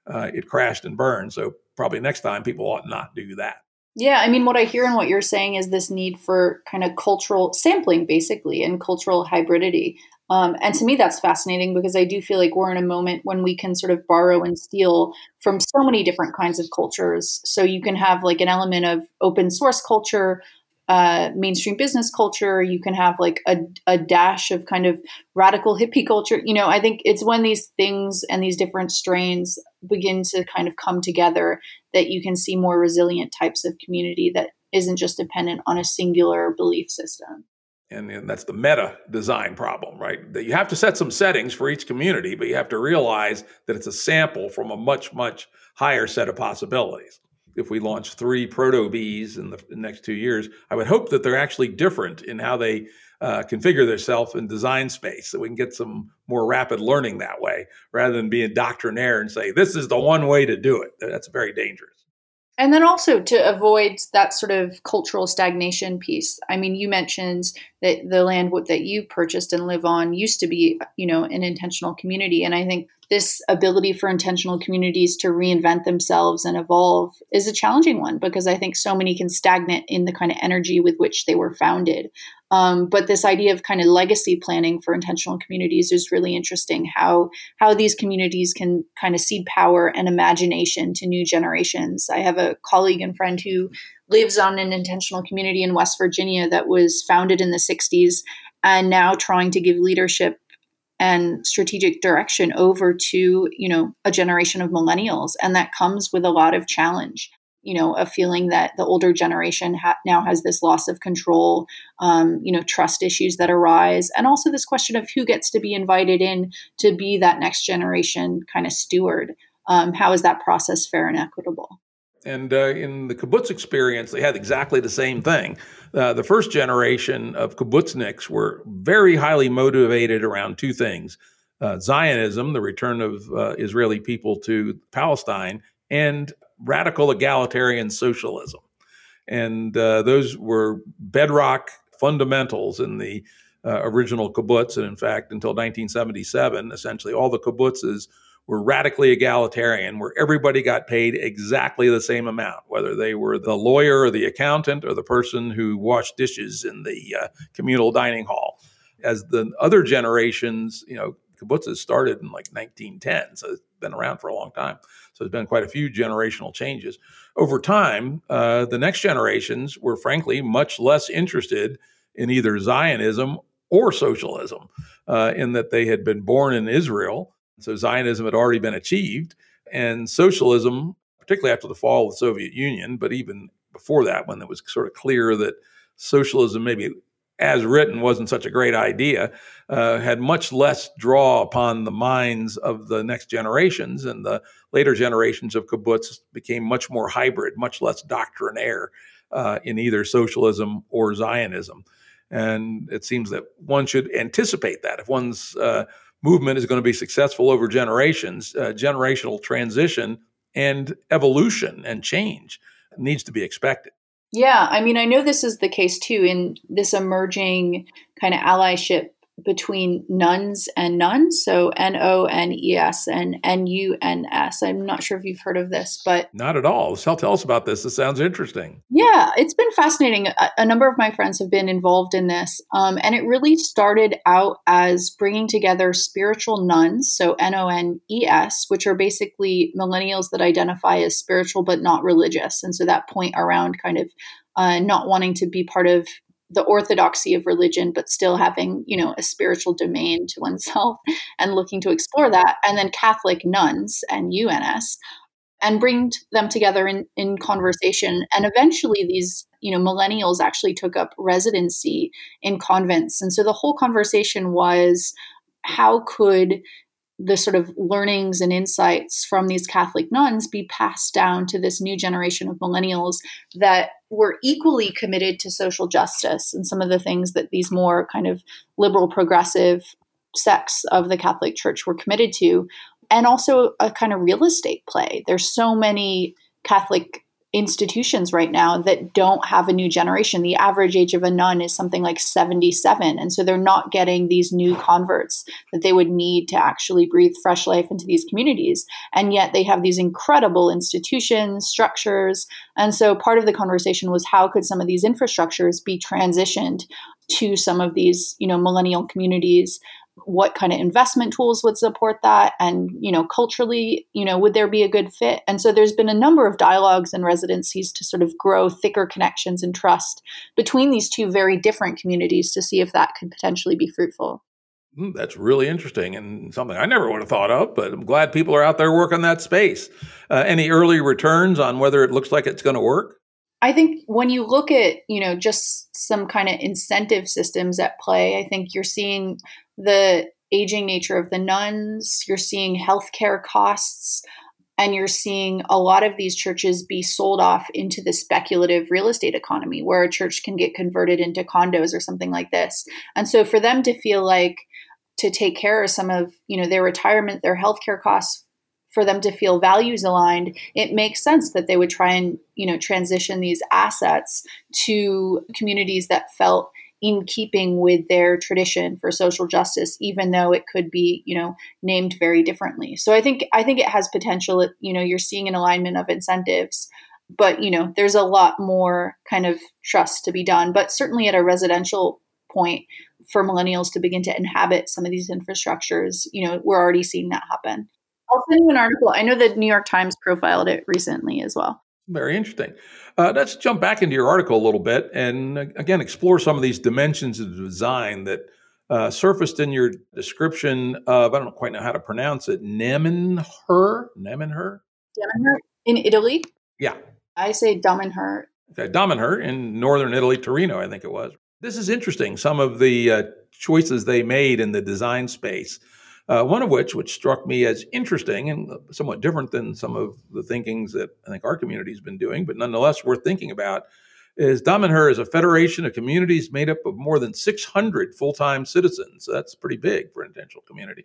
uh, it crashed and burned so probably next time people ought not do that Yeah, I mean, what I hear and what you're saying is this need for kind of cultural sampling, basically, and cultural hybridity. Um, and to me, that's fascinating because I do feel like we're in a moment when we can sort of borrow and steal from so many different kinds of cultures. So you can have like an element of open source culture, uh, mainstream business culture. You can have like a, a dash of kind of radical hippie culture. You know, I think it's when these things and these different strains begin to kind of come together that you can see more resilient types of community that isn't just dependent on a singular belief system and, and that's the meta design problem, right? That you have to set some settings for each community, but you have to realize that it's a sample from a much, much higher set of possibilities. If we launch three proto Bs in the next two years, I would hope that they're actually different in how they uh, configure themselves in design space so we can get some more rapid learning that way rather than being doctrinaire and say, this is the one way to do it. That's very dangerous. And then also to avoid that sort of cultural stagnation piece. I mean, you mentioned that the land that you purchased and live on used to be, you know, an intentional community. And I think this ability for intentional communities to reinvent themselves and evolve is a challenging one because I think so many can stagnate in the kind of energy with which they were founded. Um, but this idea of kind of legacy planning for intentional communities is really interesting. How how these communities can kind of seed power and imagination to new generations. I have a colleague and friend who lives on an intentional community in West Virginia that was founded in the 60s and now trying to give leadership and strategic direction over to you know a generation of millennials and that comes with a lot of challenge you know a feeling that the older generation ha- now has this loss of control um, you know trust issues that arise and also this question of who gets to be invited in to be that next generation kind of steward um, how is that process fair and equitable and uh, in the kibbutz experience, they had exactly the same thing. Uh, the first generation of kibbutzniks were very highly motivated around two things uh, Zionism, the return of uh, Israeli people to Palestine, and radical egalitarian socialism. And uh, those were bedrock fundamentals in the uh, original kibbutz. And in fact, until 1977, essentially all the kibbutzes were radically egalitarian, where everybody got paid exactly the same amount, whether they were the lawyer or the accountant or the person who washed dishes in the uh, communal dining hall. As the other generations, you know, kibbutzes started in like 1910, so it's been around for a long time. So there's been quite a few generational changes. Over time, uh, the next generations were frankly much less interested in either Zionism or socialism, uh, in that they had been born in Israel so Zionism had already been achieved, and socialism, particularly after the fall of the Soviet Union, but even before that, when it was sort of clear that socialism, maybe as written, wasn't such a great idea, uh, had much less draw upon the minds of the next generations, and the later generations of kibbutz became much more hybrid, much less doctrinaire uh, in either socialism or Zionism. And it seems that one should anticipate that if one's uh, movement is going to be successful over generations, uh, generational transition and evolution and change needs to be expected. Yeah, I mean, I know this is the case too in this emerging kind of allyship between nuns and nuns. So N O N E S and N U N S. I'm not sure if you've heard of this, but not at all. Tell, tell us about this. This sounds interesting. Yeah, it's been fascinating. A, a number of my friends have been involved in this, um, and it really started out as bringing together spiritual nuns. so N O N E S, which are basically millennials that identify as spiritual but not religious, and so that point around kind of uh, not wanting to be part of the orthodoxy of religion, but still having, you know, a spiritual domain to oneself and looking to explore that. And then Catholic nuns and UNS and bring them together in, in conversation. And eventually these, you know, millennials actually took up residency in convents. And so the whole conversation was how could the sort of learnings and insights from these Catholic nuns be passed down to this new generation of millennials that were equally committed to social justice and some of the things that these more kind of liberal progressive sects of the Catholic Church were committed to, and also a kind of real estate play. There's so many Catholic institutions right now that don't have a new generation. The average age of a nun is something like 77. And so they're not getting these new converts that they would need to actually breathe fresh life into these communities. And yet they have these incredible institutions, structures. And so part of the conversation was how could some of these infrastructures be transitioned to some of these, you know, millennial communities what kind of investment tools would support that and you know culturally you know would there be a good fit and so there's been a number of dialogues and residencies to sort of grow thicker connections and trust between these two very different communities to see if that could potentially be fruitful hmm, that's really interesting and something I never would have thought of, but I'm glad people are out there working that space. Uh, any early returns on whether it looks like it's going to work? I think when you look at, you know, just some kind of incentive systems at play, I think you're seeing the aging nature of the nuns, you're seeing healthcare costs, and you're seeing a lot of these churches be sold off into the speculative real estate economy where a church can get converted into condos or something like this. And so for them to feel like to take care of some of, you know, their retirement, their healthcare costs for them to feel values aligned, it makes sense that they would try and, you know, transition these assets to communities that felt in keeping with their tradition for social justice even though it could be you know named very differently. So i think i think it has potential you know you're seeing an alignment of incentives but you know there's a lot more kind of trust to be done. But certainly at a residential point for millennials to begin to inhabit some of these infrastructures you know we're already seeing that happen. I'll send you an article. I know the new york times profiled it recently as well. Very interesting. Uh, let's jump back into your article a little bit and uh, again explore some of these dimensions of design that uh, surfaced in your description of I don't quite know how to pronounce it. Nemenher, Nemenher, Damanhur in Italy. Yeah, I say Damanhur. Okay, Damanhur in northern Italy, Torino, I think it was. This is interesting. Some of the uh, choices they made in the design space. Uh, one of which, which struck me as interesting and somewhat different than some of the thinkings that I think our community has been doing, but nonetheless worth thinking about, is Damanhur is a federation of communities made up of more than 600 full time citizens. So that's pretty big for an intentional community.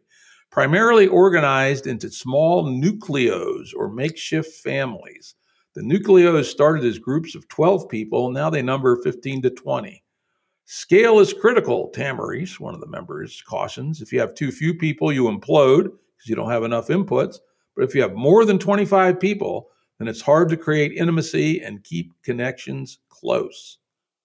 Primarily organized into small nucleos or makeshift families. The nucleos started as groups of 12 people, now they number 15 to 20. Scale is critical, Tamaris, one of the members, cautions. If you have too few people, you implode because you don't have enough inputs. But if you have more than 25 people, then it's hard to create intimacy and keep connections close.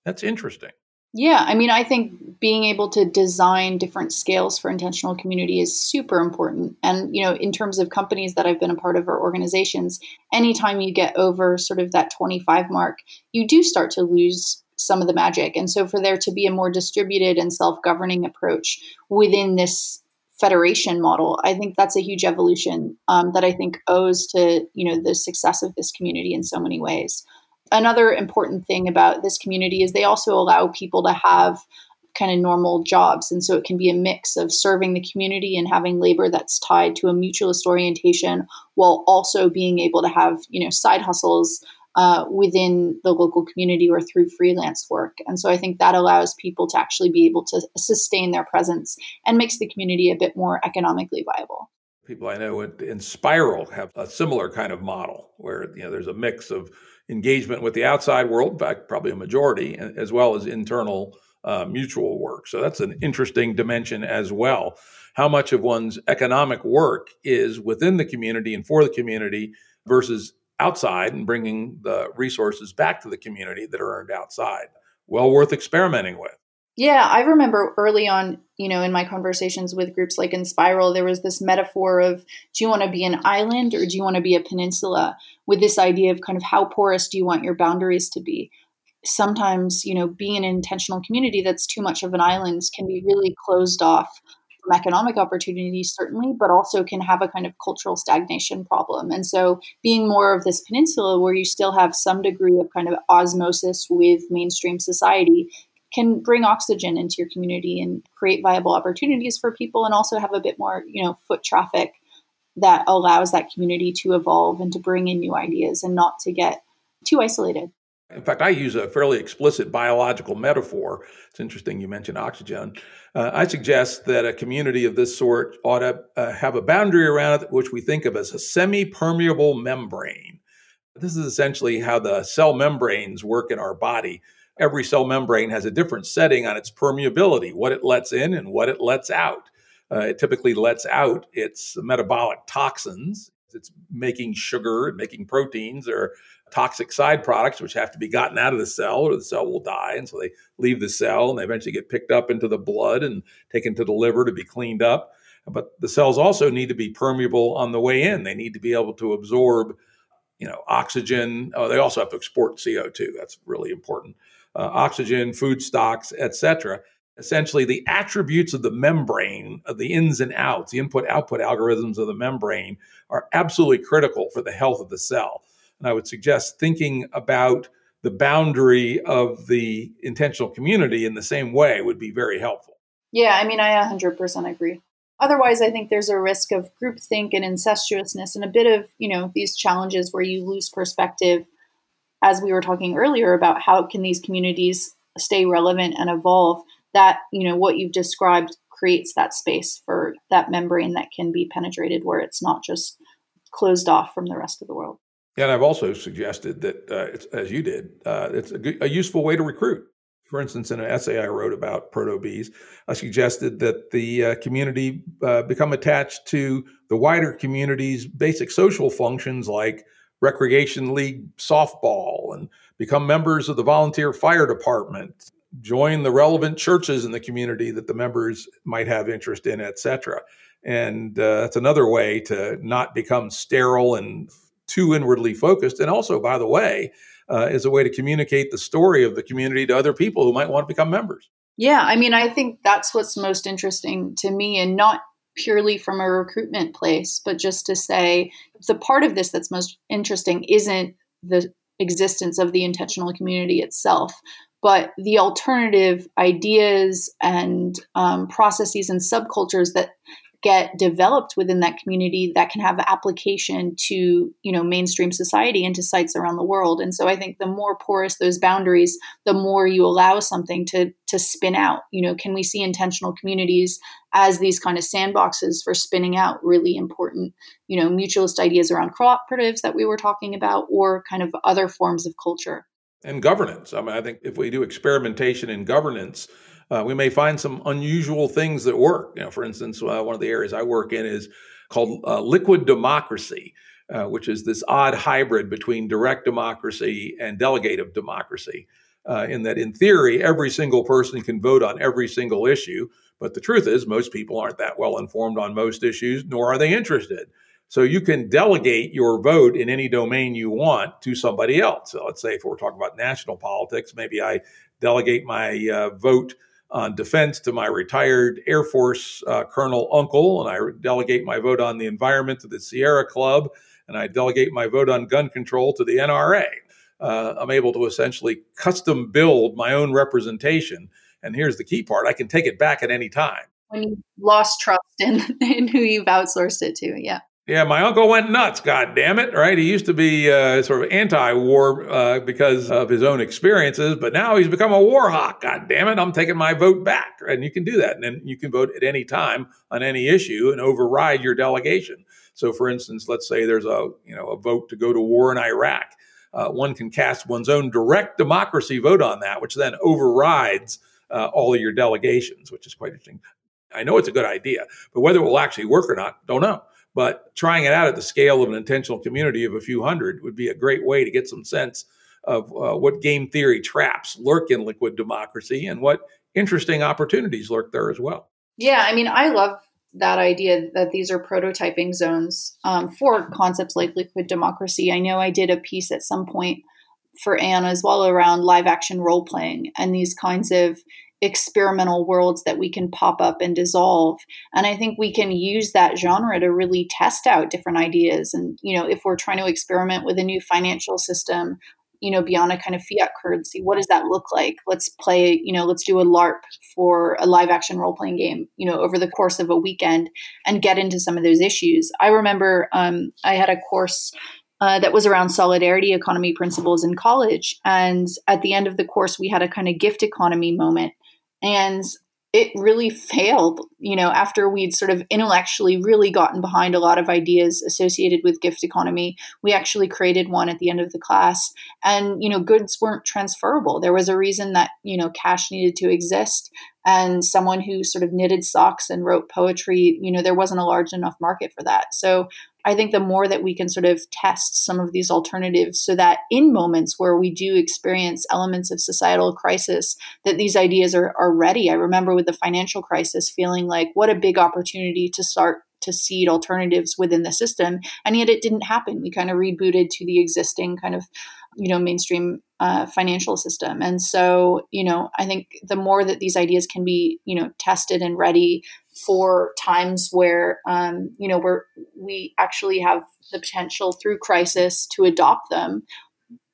That's interesting. Yeah, I mean, I think being able to design different scales for intentional community is super important. And, you know, in terms of companies that I've been a part of or organizations, anytime you get over sort of that 25 mark, you do start to lose some of the magic. And so for there to be a more distributed and self-governing approach within this federation model, I think that's a huge evolution um, that I think owes to you know the success of this community in so many ways. Another important thing about this community is they also allow people to have kind of normal jobs. And so it can be a mix of serving the community and having labor that's tied to a mutualist orientation while also being able to have, you know, side hustles uh, within the local community or through freelance work. And so I think that allows people to actually be able to sustain their presence and makes the community a bit more economically viable. People I know Enspiral have a similar kind of model where you know there's a mix of engagement with the outside world, in fact, probably a majority, as well as internal uh, mutual work. So that's an interesting dimension as well. How much of one's economic work is within the community and for the community versus outside and bringing the resources back to the community that are earned outside. Well worth experimenting with. Yeah, I remember early on, you know, in my conversations with groups like Enspiral, there was this metaphor of do you want to be an island or do you want to be a peninsula? With this idea of kind of how porous do you want your boundaries to be? Sometimes, you know, being an intentional community that's too much of an island can be really closed off from economic opportunities, certainly, but also can have a kind of cultural stagnation problem. And so, being more of this peninsula where you still have some degree of kind of osmosis with mainstream society can bring oxygen into your community and create viable opportunities for people and also have a bit more, you know, foot traffic that allows that community to evolve and to bring in new ideas and not to get too isolated. In fact, I use a fairly explicit biological metaphor. It's interesting you mentioned oxygen. Uh, I suggest that a community of this sort ought to uh, have a boundary around it, which we think of as a semi permeable membrane. This is essentially how the cell membranes work in our body. Every cell membrane has a different setting on its permeability, what it lets in and what it lets out. Uh, it typically lets out its metabolic toxins. It's making sugar, and making proteins, or toxic side products, which have to be gotten out of the cell or the cell will die. And so they leave the cell and they eventually get picked up into the blood and taken to the liver to be cleaned up. But the cells also need to be permeable on the way in. They need to be able to absorb, you know, oxygen. Oh, they also have to export CO2. That's really important. Uh, oxygen, food stocks, etc essentially the attributes of the membrane, of the ins and outs, the input output algorithms of the membrane are absolutely critical for the health of the cell. And I would suggest thinking about the boundary of the intentional community in the same way would be very helpful. Yeah, I mean, I 100% agree. Otherwise, I think there's a risk of groupthink and incestuousness and a bit of, you know, these challenges where you lose perspective, as we were talking earlier about how can these communities stay relevant and evolve that you know what you've described creates that space for that membrane that can be penetrated where it's not just closed off from the rest of the world and i've also suggested that uh, as you did uh, it's a, good, a, useful way to recruit for instance in an essay i wrote about proto-Bs i suggested that the uh, community uh, become attached to the wider community's basic social functions like recreation league softball and become members of the volunteer fire department join the relevant churches in the community that the members might have interest in, etc. And uh, that's another way to not become sterile and too inwardly focused. And also, by the way, uh, is a way to communicate the story of the community to other people who might want to become members. Yeah, I mean, I think that's what's most interesting to me, and not purely from a recruitment place, but just to say the part of this that's most interesting isn't the existence of the intentional community itself, but the alternative ideas and um, processes and subcultures that get developed within that community that can have application to you know mainstream society and to sites around the world. And so i think the more porous those boundaries the more you allow something to to spin out. You know can we see intentional communities as these kind of sandboxes for spinning out really important you know mutualist ideas around cooperatives that we were talking about or kind of other forms of culture? And governance. I mean, I think if we do experimentation in governance, uh, we may find some unusual things that work. You know, for instance, uh, one of the areas I work in is called uh, liquid democracy, uh, which is this odd hybrid between direct democracy and delegative democracy. Uh, in that, in theory, every single person can vote on every single issue, but the truth is, most people aren't that well informed on most issues, nor are they interested. So you can delegate your vote in any domain you want to somebody else. So let's say if we're talking about national politics, maybe I delegate my uh, vote on defense to my retired Air Force uh, colonel uncle, and I delegate my vote on the environment to the Sierra Club, and I delegate my vote on gun control to the NRA. Uh, I'm able to essentially custom build my own representation. And here's the key part I can take it back at any time. When you lost trust in, in who you've outsourced it to, yeah. Yeah, my uncle went nuts. God damn it! Right? He used to be uh, sort of anti-war uh, because of his own experiences, but now he's become a war hawk. God damn it! I'm taking my vote back, and you can do that, and then you can vote at any time on any issue and override your delegation. So, for instance, let's say there's a you know a vote to go to war in Iraq. Uh, one can cast one's own direct democracy vote on that, which then overrides uh, all of your delegations, which is quite interesting. I know it's a good idea, but whether it will actually work or not, don't know. But trying it out at the scale of an intentional community of a few hundred would be a great way to get some sense of uh, what game theory traps lurk in liquid democracy and what interesting opportunities lurk there as well. Yeah, I mean, I love that idea that these are prototyping zones um, for concepts like liquid democracy. I know I did a piece at some point for Aeon as well around live action role playing and these kinds of experimental worlds that we can pop up and dissolve and i think we can use that genre to really test out different ideas and you know if we're trying to experiment with a new financial system you know beyond a kind of fiat currency what does that look like let's play you know let's do a larp for a live action role playing game you know over the course of a weekend and get into some of those issues i remember um, i had a course uh, that was around solidarity economy principles in college. And at the end of the course, we had a kind of gift economy moment. And it really failed, you know, after we'd sort of intellectually really gotten behind a lot of ideas associated with gift economy. We actually created one at the end of the class and, you know, goods weren't transferable. There was a reason that, you know, cash needed to exist and someone who sort of knitted socks and wrote poetry, you know, there wasn't a large enough market for that. So I think the more that we can sort of test some of these alternatives so that in moments where we do experience elements of societal crisis, that these ideas are, are ready. I remember with the financial crisis feeling like what a big opportunity to start to seed alternatives within the system. And yet it didn't happen. We kind of rebooted to the existing kind of, you know, mainstream uh, financial system. And so, you know, I think the more that these ideas can be, you know, tested and ready for times where um, you know where we actually have the potential through crisis to adopt them.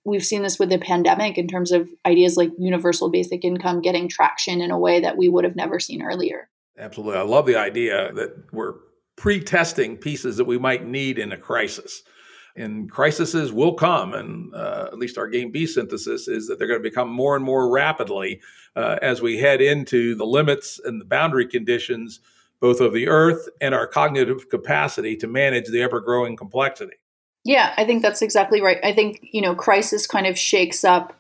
We've seen this with the pandemic in terms of ideas like universal basic income getting traction in a way that we would have never seen earlier. Absolutely. I love the idea that we're pre-testing pieces that we might need in a crisis and crises will come and uh, at least our game b synthesis is that they're going to become more and more rapidly uh, as we head into the limits and the boundary conditions both of the earth and our cognitive capacity to manage the ever growing complexity. Yeah, I think that's exactly right. I think, you know, crisis kind of shakes up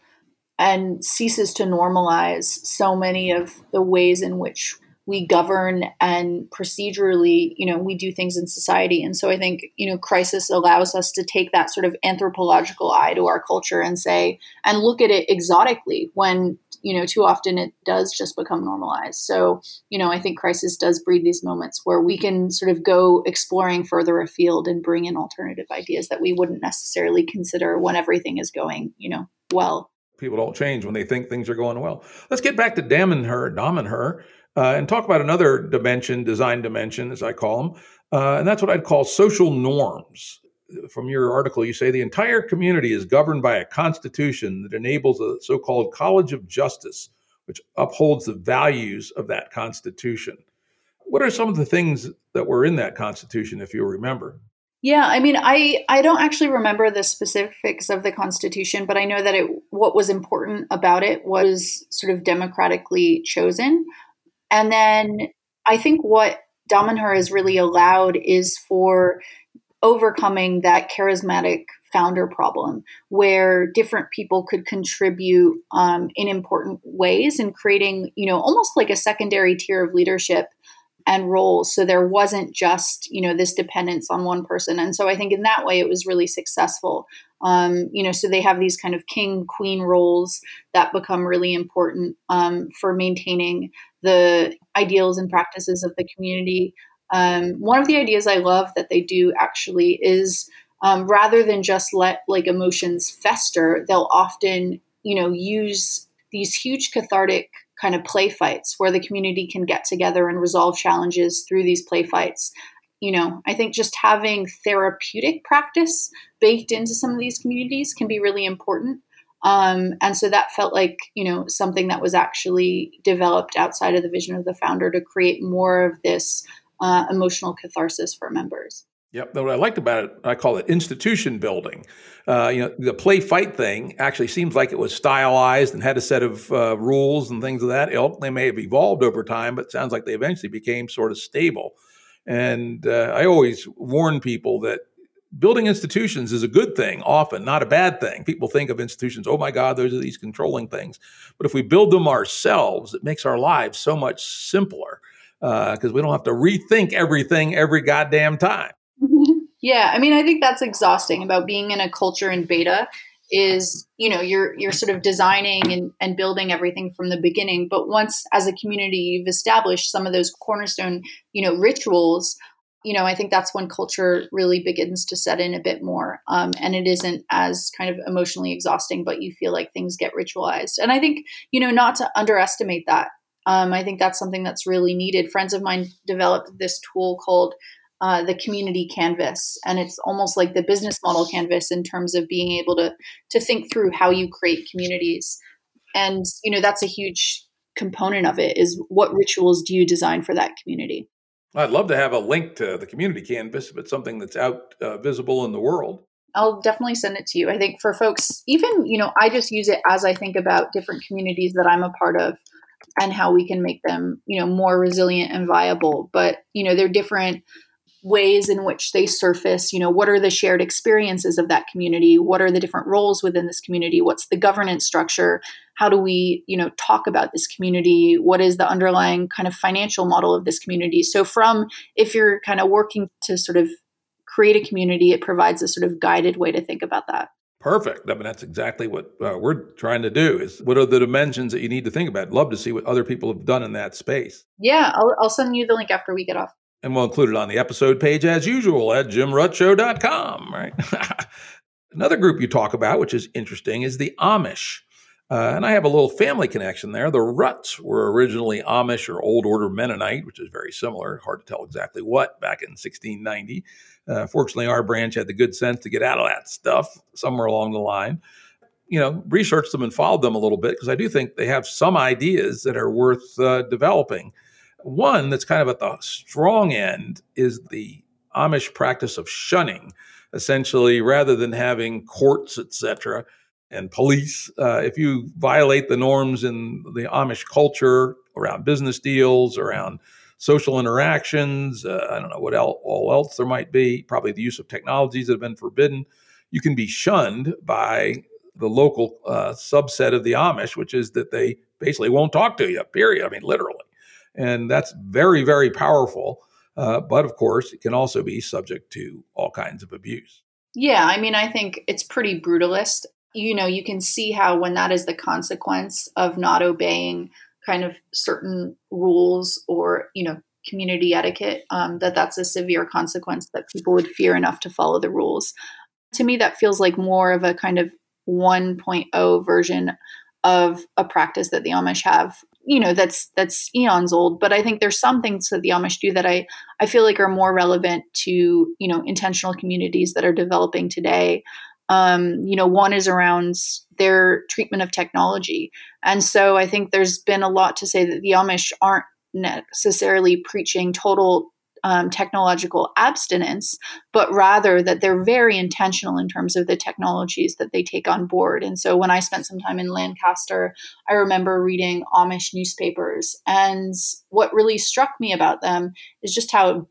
and ceases to normalize so many of the ways in which we govern and procedurally, you know, we do things in society. And so I think, you know, crisis allows us to take that sort of anthropological eye to our culture and say, and look at it exotically when you know, too often it does just become normalized. So, you know, I think crisis does breed these moments where we can sort of go exploring further afield and bring in alternative ideas that we wouldn't necessarily consider when everything is going, you know, well. People don't change when they think things are going well. Let's get back to Damanhur, Damanhur, uh, and talk about another dimension, design dimension, as I call them. Uh, and that's what I'd call social norms from your article, you say the entire community is governed by a constitution that enables a so called College of Justice, which upholds the values of that constitution. What are some of the things that were in that constitution, if you remember? Yeah, I mean, I I don't actually remember the specifics of the Constitution, but I know that it what was important about it was sort of democratically chosen, and then I think what Damanhur has really allowed is for overcoming that charismatic founder problem where different people could contribute um, in important ways and creating you know almost like a secondary tier of leadership and roles so there wasn't just you know this dependence on one person. And so i think in that way it was really successful. Um, you know so they have these kind of king queen roles that become really important um, for maintaining the ideals and practices of the community um, one of the ideas I love that they do actually is um, rather than just let like emotions fester, they'll often, you know, use these huge cathartic kind of play fights where the community can get together and resolve challenges through these play fights. You know, I think just having therapeutic practice baked into some of these communities can be really important. Um, and so that felt like, you know, something that was actually developed outside of the vision of the founder to create more of this uh, emotional catharsis for members. Yep. What I liked about it, I call it institution building. Uh, you know, the play fight thing actually seems like it was stylized and had a set of uh, rules and things of that ilk. They may have evolved over time, but it sounds like they eventually became sort of stable. And uh, I always warn people that building institutions is a good thing, often, not a bad thing. People think of institutions, oh my God, those are these controlling things. But if we build them ourselves, it makes our lives so much simpler because uh, we don't have to rethink everything every goddamn time. yeah, I mean, I think that's exhausting about being in a culture in beta is you know you're you're sort of designing and, and building everything from the beginning but once as a community you've established some of those cornerstone you know rituals you know i think that's when culture really begins to set in a bit more um, and it isn't as kind of emotionally exhausting but you feel like things get ritualized and i think you know not to underestimate that um, I think that's something that's really needed. Friends of mine developed this tool called uh, the community canvas, and it's almost like the business model canvas in terms of being able to to think through how you create communities. And you know that's a huge component of it is what rituals do you design for that community. I'd love to have a link to the community canvas if it's something that's out uh, visible in the world. I'll definitely send it to you. I think for folks, even, you know, I just use it as I think about different communities that I'm a part of and how we can make them, you know, more resilient and viable. But, you know, they're different ways in which they surface you know what are the shared experiences of that community what are the different roles within this community what's the governance structure how do we you know talk about this community what is the underlying kind of financial model of this community so from if you're kind of working to sort of create a community it provides a sort of guided way to think about that Perfect. I mean, that's exactly what uh, we're trying to do. Is what are the dimensions that you need to think about? love to see what other people have done in that space. Yeah, I'll, I'll send you the link after we get off and we'll include it on the episode page as usual at jimruttshow.com, Right. Another group you talk about, which is interesting, is the Amish. Uh, and I have a little family connection there. The Rutts were originally Amish or Old Order Mennonite, which is very similar. Hard to tell exactly what back in 1690. Uh, fortunately, our branch had the good sense to get out of that stuff somewhere along the line. You know, researched them and followed them a little bit because I do think they have some ideas that are worth uh, developing. One that's kind of at the strong end is the Amish practice of shunning. Essentially, rather than having courts, etc., and police, uh, if you violate the norms in the Amish culture around business deals, around social interactions, uh, I don't know what else, all else there might be, probably the use of technologies that have been forbidden, you can be shunned by the local uh, subset of the Amish, which is that they basically won't talk to you, period. I mean, literally. And that's very, very powerful. Uh, but of course, it can also be subject to all kinds of abuse. Yeah, I mean, I think it's pretty brutalist. You know, you can see how when that is the consequence of not obeying kind of certain rules or, you know, community etiquette, um, that that's a severe consequence that people would fear enough to follow the rules. To me, that feels like more of a kind of 1.0 version of a practice that the Amish have you know that's that's eons old but i think there's some things that the amish do that i i feel like are more relevant to you know intentional communities that are developing today. Um, you know one is around their treatment of technology. And so i think there's been a lot to say that the amish aren't necessarily preaching total um, technological abstinence, but rather that they're very intentional in terms of the technologies that they take on board. And so when I spent some time in Lancaster, I remember reading Amish newspapers. And what really struck me about them is just how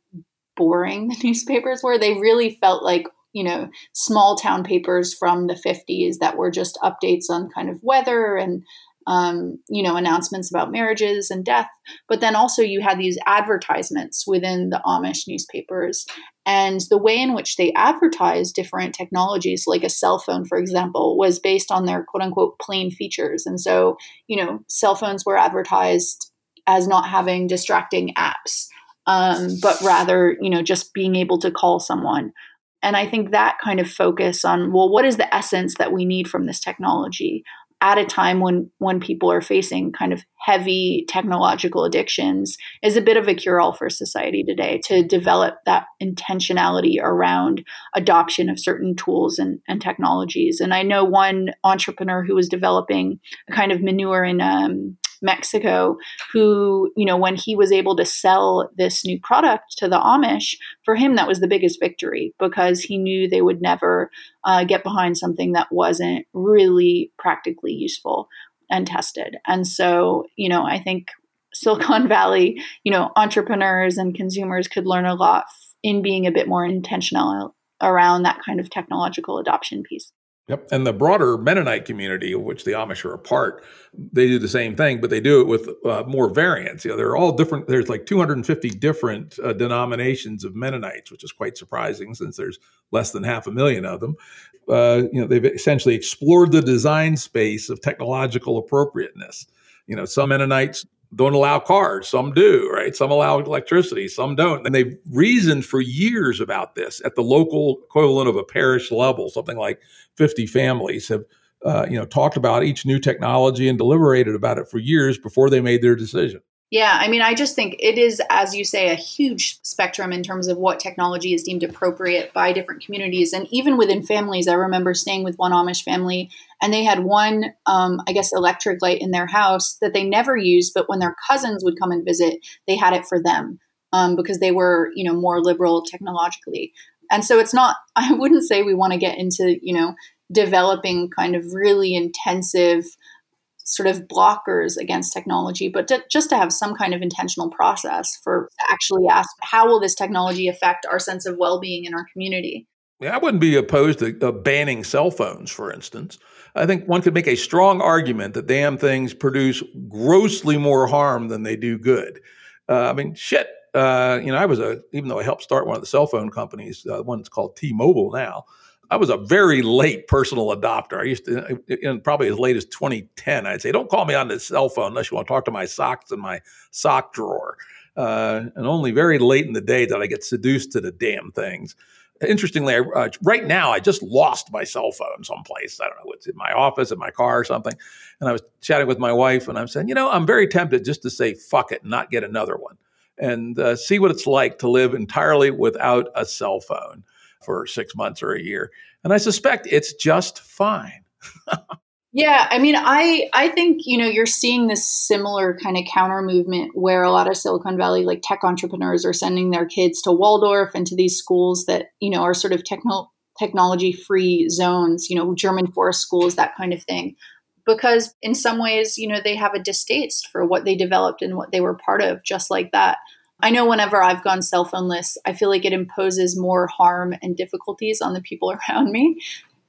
boring the newspapers were. They really felt like you know small town papers from the 50s that were just updates on kind of weather and um, you know, announcements about marriages and death. But then also you had these advertisements within the Amish newspapers. And the way in which they advertised different technologies, like a cell phone, for example, was based on their quote unquote plain features. And so, you know, cell phones were advertised as not having distracting apps, um, but rather, you know, just being able to call someone. And I think that kind of focus on, well, what is the essence that we need from this technology? At a time when when people are facing kind of heavy technological addictions is a bit of a cure-all for society today to develop that intentionality around adoption of certain tools and, and technologies. And i know one entrepreneur who was developing a kind of manure in um, Mexico, who, you know, when he was able to sell this new product to the Amish, for him, that was the biggest victory because he knew they would never uh, get behind something that wasn't really practically useful and tested. And so, you know, I think Silicon Valley, you know, entrepreneurs and consumers could learn a lot in being a bit more intentional around that kind of technological adoption piece. Yep. And the broader Mennonite community, of which the Amish are a part, they do the same thing, but they do it with uh, more variants. You know, they're all different. There's like 250 different uh, denominations of Mennonites, which is quite surprising since there's less than half a million of them. Uh, you know, they've essentially explored the design space of technological appropriateness. You know, some Mennonites don't allow cars. Some do, right? Some allow electricity, some don't. And they've reasoned for years about this at the local equivalent of a parish level. Something like 50 families have, uh, you know, talked about each new technology and deliberated about it for years before they made their decision. Yeah, I mean, I just think it is, as you say, a huge spectrum in terms of what technology is deemed appropriate by different communities. And even within families, I remember staying with one Amish family, and they had one, um, I guess, electric light in their house that they never used, but when their cousins would come and visit, they had it for them um, because they were, you know, more liberal technologically. And so it's not, I wouldn't say we want to get into, you know, developing kind of really intensive sort of blockers against technology, but to, just to have some kind of intentional process for actually ask how will this technology affect our sense of well-being in our community. Yeah, I wouldn't be opposed to uh, banning cell phones, for instance. I think one could make a strong argument that damn things produce grossly more harm than they do good. Uh, I mean, shit. Uh, you know, I was a even though I helped start one of the cell phone companies, uh, one that's called T-Mobile now. I was a very late personal adopter. I used to, in probably as late as 2010, I'd say, don't call me on the cell phone unless you want to talk to my socks in my sock drawer. Uh, and only very late in the day did I get seduced to the damn things. Interestingly, uh, right now I just lost my cell phone someplace. I don't know, it's in my office, in my car, or something. And I was chatting with my wife, and I'm saying, you know, I'm very tempted just to say fuck it and not get another one, and uh, see what it's like to live entirely without a cell phone for six months or a year. And I suspect it's just fine. yeah, I mean, I I think you know you're seeing this similar kind of counter movement where a lot of Silicon Valley like tech entrepreneurs are sending their kids to Waldorf and to these schools that you know are sort of techno- technology free zones, you know, German forest schools, that kind of thing. Because in some ways, you know, they have a distaste for what they developed and what they were part of, just like that. I know whenever I've gone cell phoneless, I feel like it imposes more harm and difficulties on the people around me.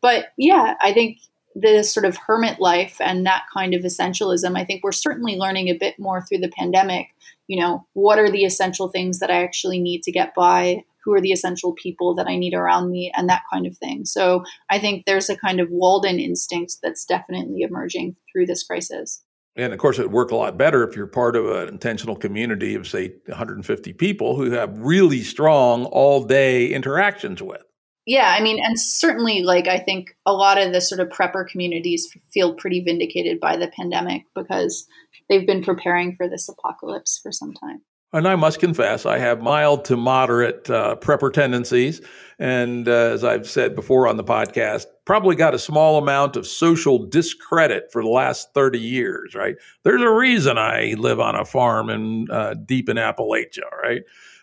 But yeah, I think the sort of hermit life and that kind of essentialism, I think we're certainly learning a bit more through the pandemic. You know, what are the essential things that I actually need to get by? Who are the essential people that I need around me? And that kind of thing. So I think there's a kind of Walden instinct that's definitely emerging through this crisis. And of course, it'd work a lot better if you're part of an intentional community of, say, 150 people who have really strong all day interactions with. Yeah, I mean, and certainly, like, I think a lot of the sort of prepper communities feel pretty vindicated by the pandemic because they've been preparing for this apocalypse for some time. And I must confess, I have mild to moderate uh, prepper tendencies. And uh, as I've said before on the podcast, probably got a small amount of social discredit for the last 30 years, right? There's a reason I live on a farm in uh, deep in Appalachia, right?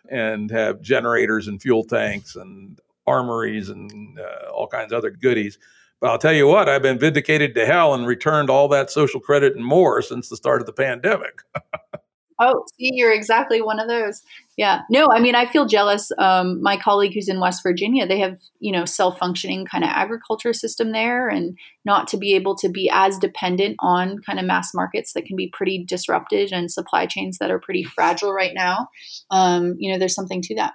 And have generators and fuel tanks and armories and uh, all kinds of other goodies. But I'll tell you what, I've been vindicated to hell and returned all that social credit and more since the start of the pandemic. Oh, see, you're exactly one of those. Yeah. No, I mean, I feel jealous. Um, my colleague who's in West Virginia, they have, you know, self functioning kind of agriculture system there and not to be able to be as dependent on kind of mass markets that can be pretty disrupted and supply chains that are pretty fragile right now. Um, you know, there's something to that.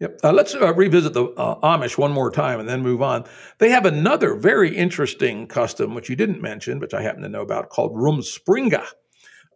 Yep. Uh, let's uh, revisit the uh, Amish one more time and then move on. They have another very interesting custom, which you didn't mention, which I happen to know about, called Rumspringa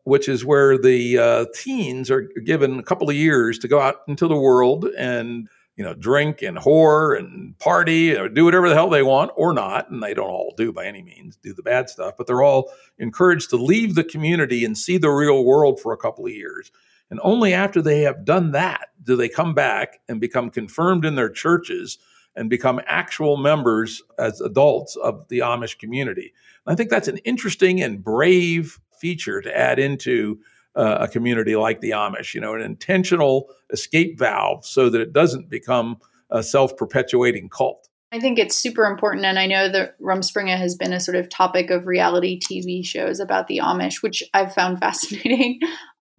which is where the uh, teens are given a couple of years to go out into the world and you know drink and whore and party or do whatever the hell they want or not and they don't all do by any means do the bad stuff but they're all encouraged to leave the community and see the real world for a couple of years and only after they have done that do they come back and become confirmed in their churches and become actual members as adults of the Amish community. And I think that's an interesting and brave feature to add into uh, a community like the Amish, you know, an intentional escape valve so that it doesn't become a self perpetuating cult. I think it's super important. And I know that Rumspringa has been a sort of topic of reality TV shows about the Amish, which I've found fascinating.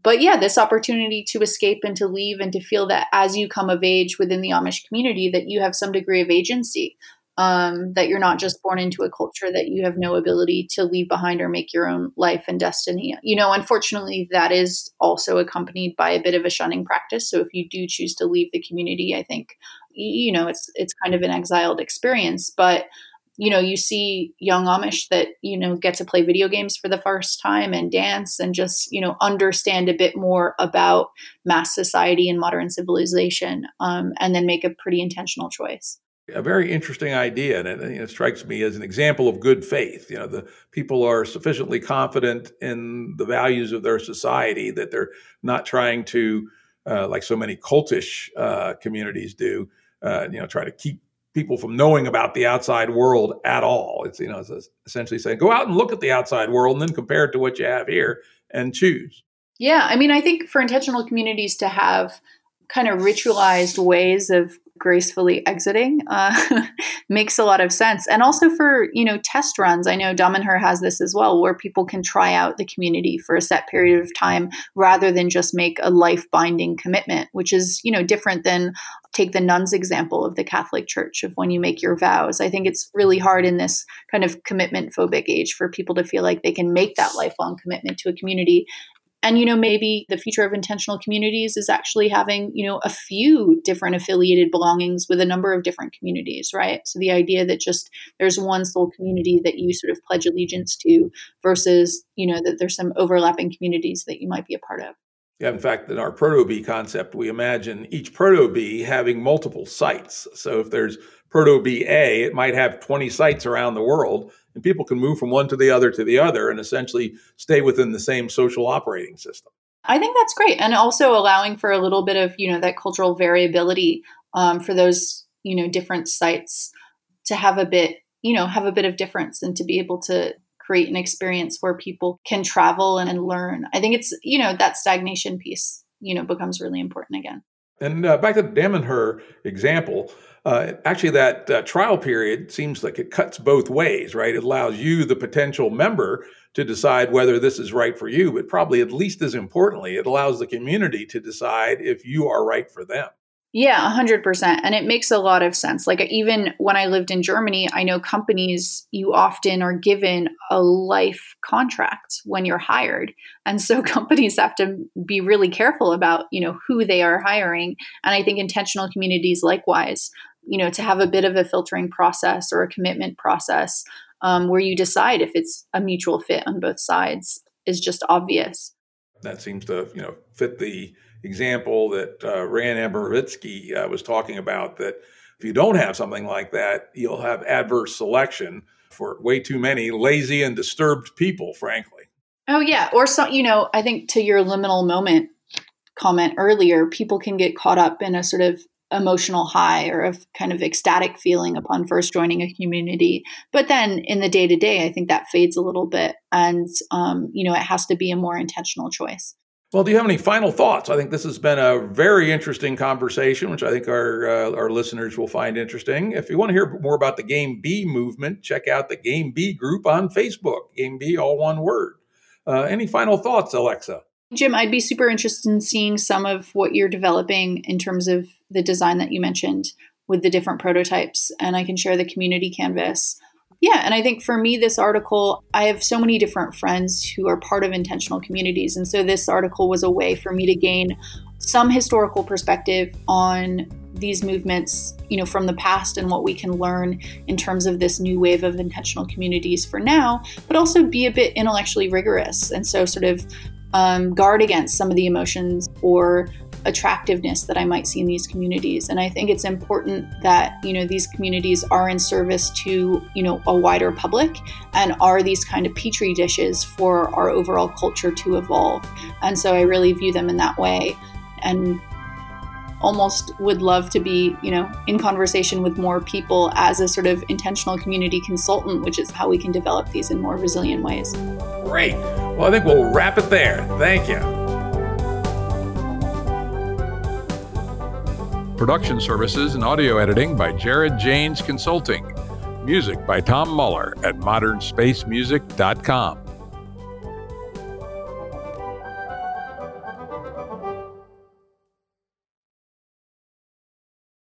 But yeah, this opportunity to escape and to leave and to feel that as you come of age within the Amish community, that you have some degree of agency um, that you're not just born into a culture that you have no ability to leave behind or make your own life and destiny. You know, unfortunately, that is also accompanied by a bit of a shunning practice. So if you do choose to leave the community, I think you know it's it's kind of an exiled experience, but you know you see young amish that you know get to play video games for the first time and dance and just you know understand a bit more about mass society and modern civilization um, and then make a pretty intentional choice a very interesting idea, and it, it, strikes me as an example of good faith. You know, the people are sufficiently confident in the values of their society that they're not trying to, uh, like so many cultish uh, communities do, uh, you know, try to keep people from knowing about the outside world at all. It's you know, it's essentially saying, go out and look at the outside world, and then compare it to what you have here, and choose. Yeah, I mean, I think for intentional communities to have kind of ritualized ways of gracefully exiting uh, makes a lot of sense. And also for, you know, test runs. I know Damanhur has this as well, where people can try out the community for a set period of time rather than just make a life binding commitment, which is, you know, different than take the nuns example of the Catholic Church of when you make your vows. I think it's really hard in this kind of commitment phobic age for people to feel like they can make that lifelong commitment to a community and, you know, maybe the future of intentional communities is actually having, you know, a few different affiliated belongings with a number of different communities, right? So the idea that just there's one sole community that you sort of pledge allegiance to versus, you know, that there's some overlapping communities that you might be a part of. In fact, in our proto B concept, we imagine each proto B having multiple sites. So if there's proto B A, it might have 20 sites around the world and people can move from one to the other to the other and essentially stay within the same social operating system. I think that's great, and also allowing for a little bit of you know that cultural variability um, for those you know different sites to have a bit you know have a bit of difference and to be able to create an experience where people can travel and, and learn. I think it's you know that stagnation piece you know becomes really important again. And uh, back to the her example, uh, actually, that uh, trial period seems like it cuts both ways, right? It allows you, the potential member, to decide whether this is right for you, but probably at least as importantly, it allows the community to decide if you are right for them. Yeah, 100%. And it makes a lot of sense. Like, even when I lived in Germany, I know companies, you often are given a life contract when you're hired. And so companies have to be really careful about, you know, who they are hiring. And I think intentional communities likewise you know, to have a bit of a filtering process or a commitment process um, where you decide if it's a mutual fit on both sides is just obvious. That seems to, you know, fit the example that uh, Ran Abramitzky uh, was talking about. That if you don't have something like that, you'll have adverse selection for way too many lazy and disturbed people, frankly. Oh yeah, or so you know, I think to your liminal moment comment earlier, people can get caught up in a sort of emotional high or a kind of ecstatic feeling upon first joining a community. But then in the day to day, I think that fades a little bit. And, um, you know, it has to be a more intentional choice. Well, do you have any final thoughts? I think this has been a very interesting conversation, which I think our uh, our listeners will find interesting. If you want to hear more about the Game B movement, check out the Game B group on Facebook. Game B, all one word. Uh, any final thoughts, Alexa? Jim, I'd be super interested in seeing some of what you're developing in terms of the design that you mentioned with the different prototypes, and I can share the community canvas. Yeah, and I think for me, this article, I have so many different friends who are part of intentional communities. And so this article was a way for me to gain some historical perspective on these movements, you know, from the past and what we can learn in terms of this new wave of intentional communities for now, but also be a bit intellectually rigorous. And so sort of um, guard against some of the emotions or attractiveness that I might see in these communities. And I think it's important that, you know, these communities are in service to, you know, a wider public and are these kind of petri dishes for our overall culture to evolve. And so I really view them in that way. And almost would love to be, you know, in conversation with more people as a sort of intentional community consultant, which is how we can develop these in more resilient ways. Great. Well, I think we'll wrap it there. Thank you. Production services and audio editing by Jared Janes Consulting. Music by Tom Muller at modernspacemusic.com.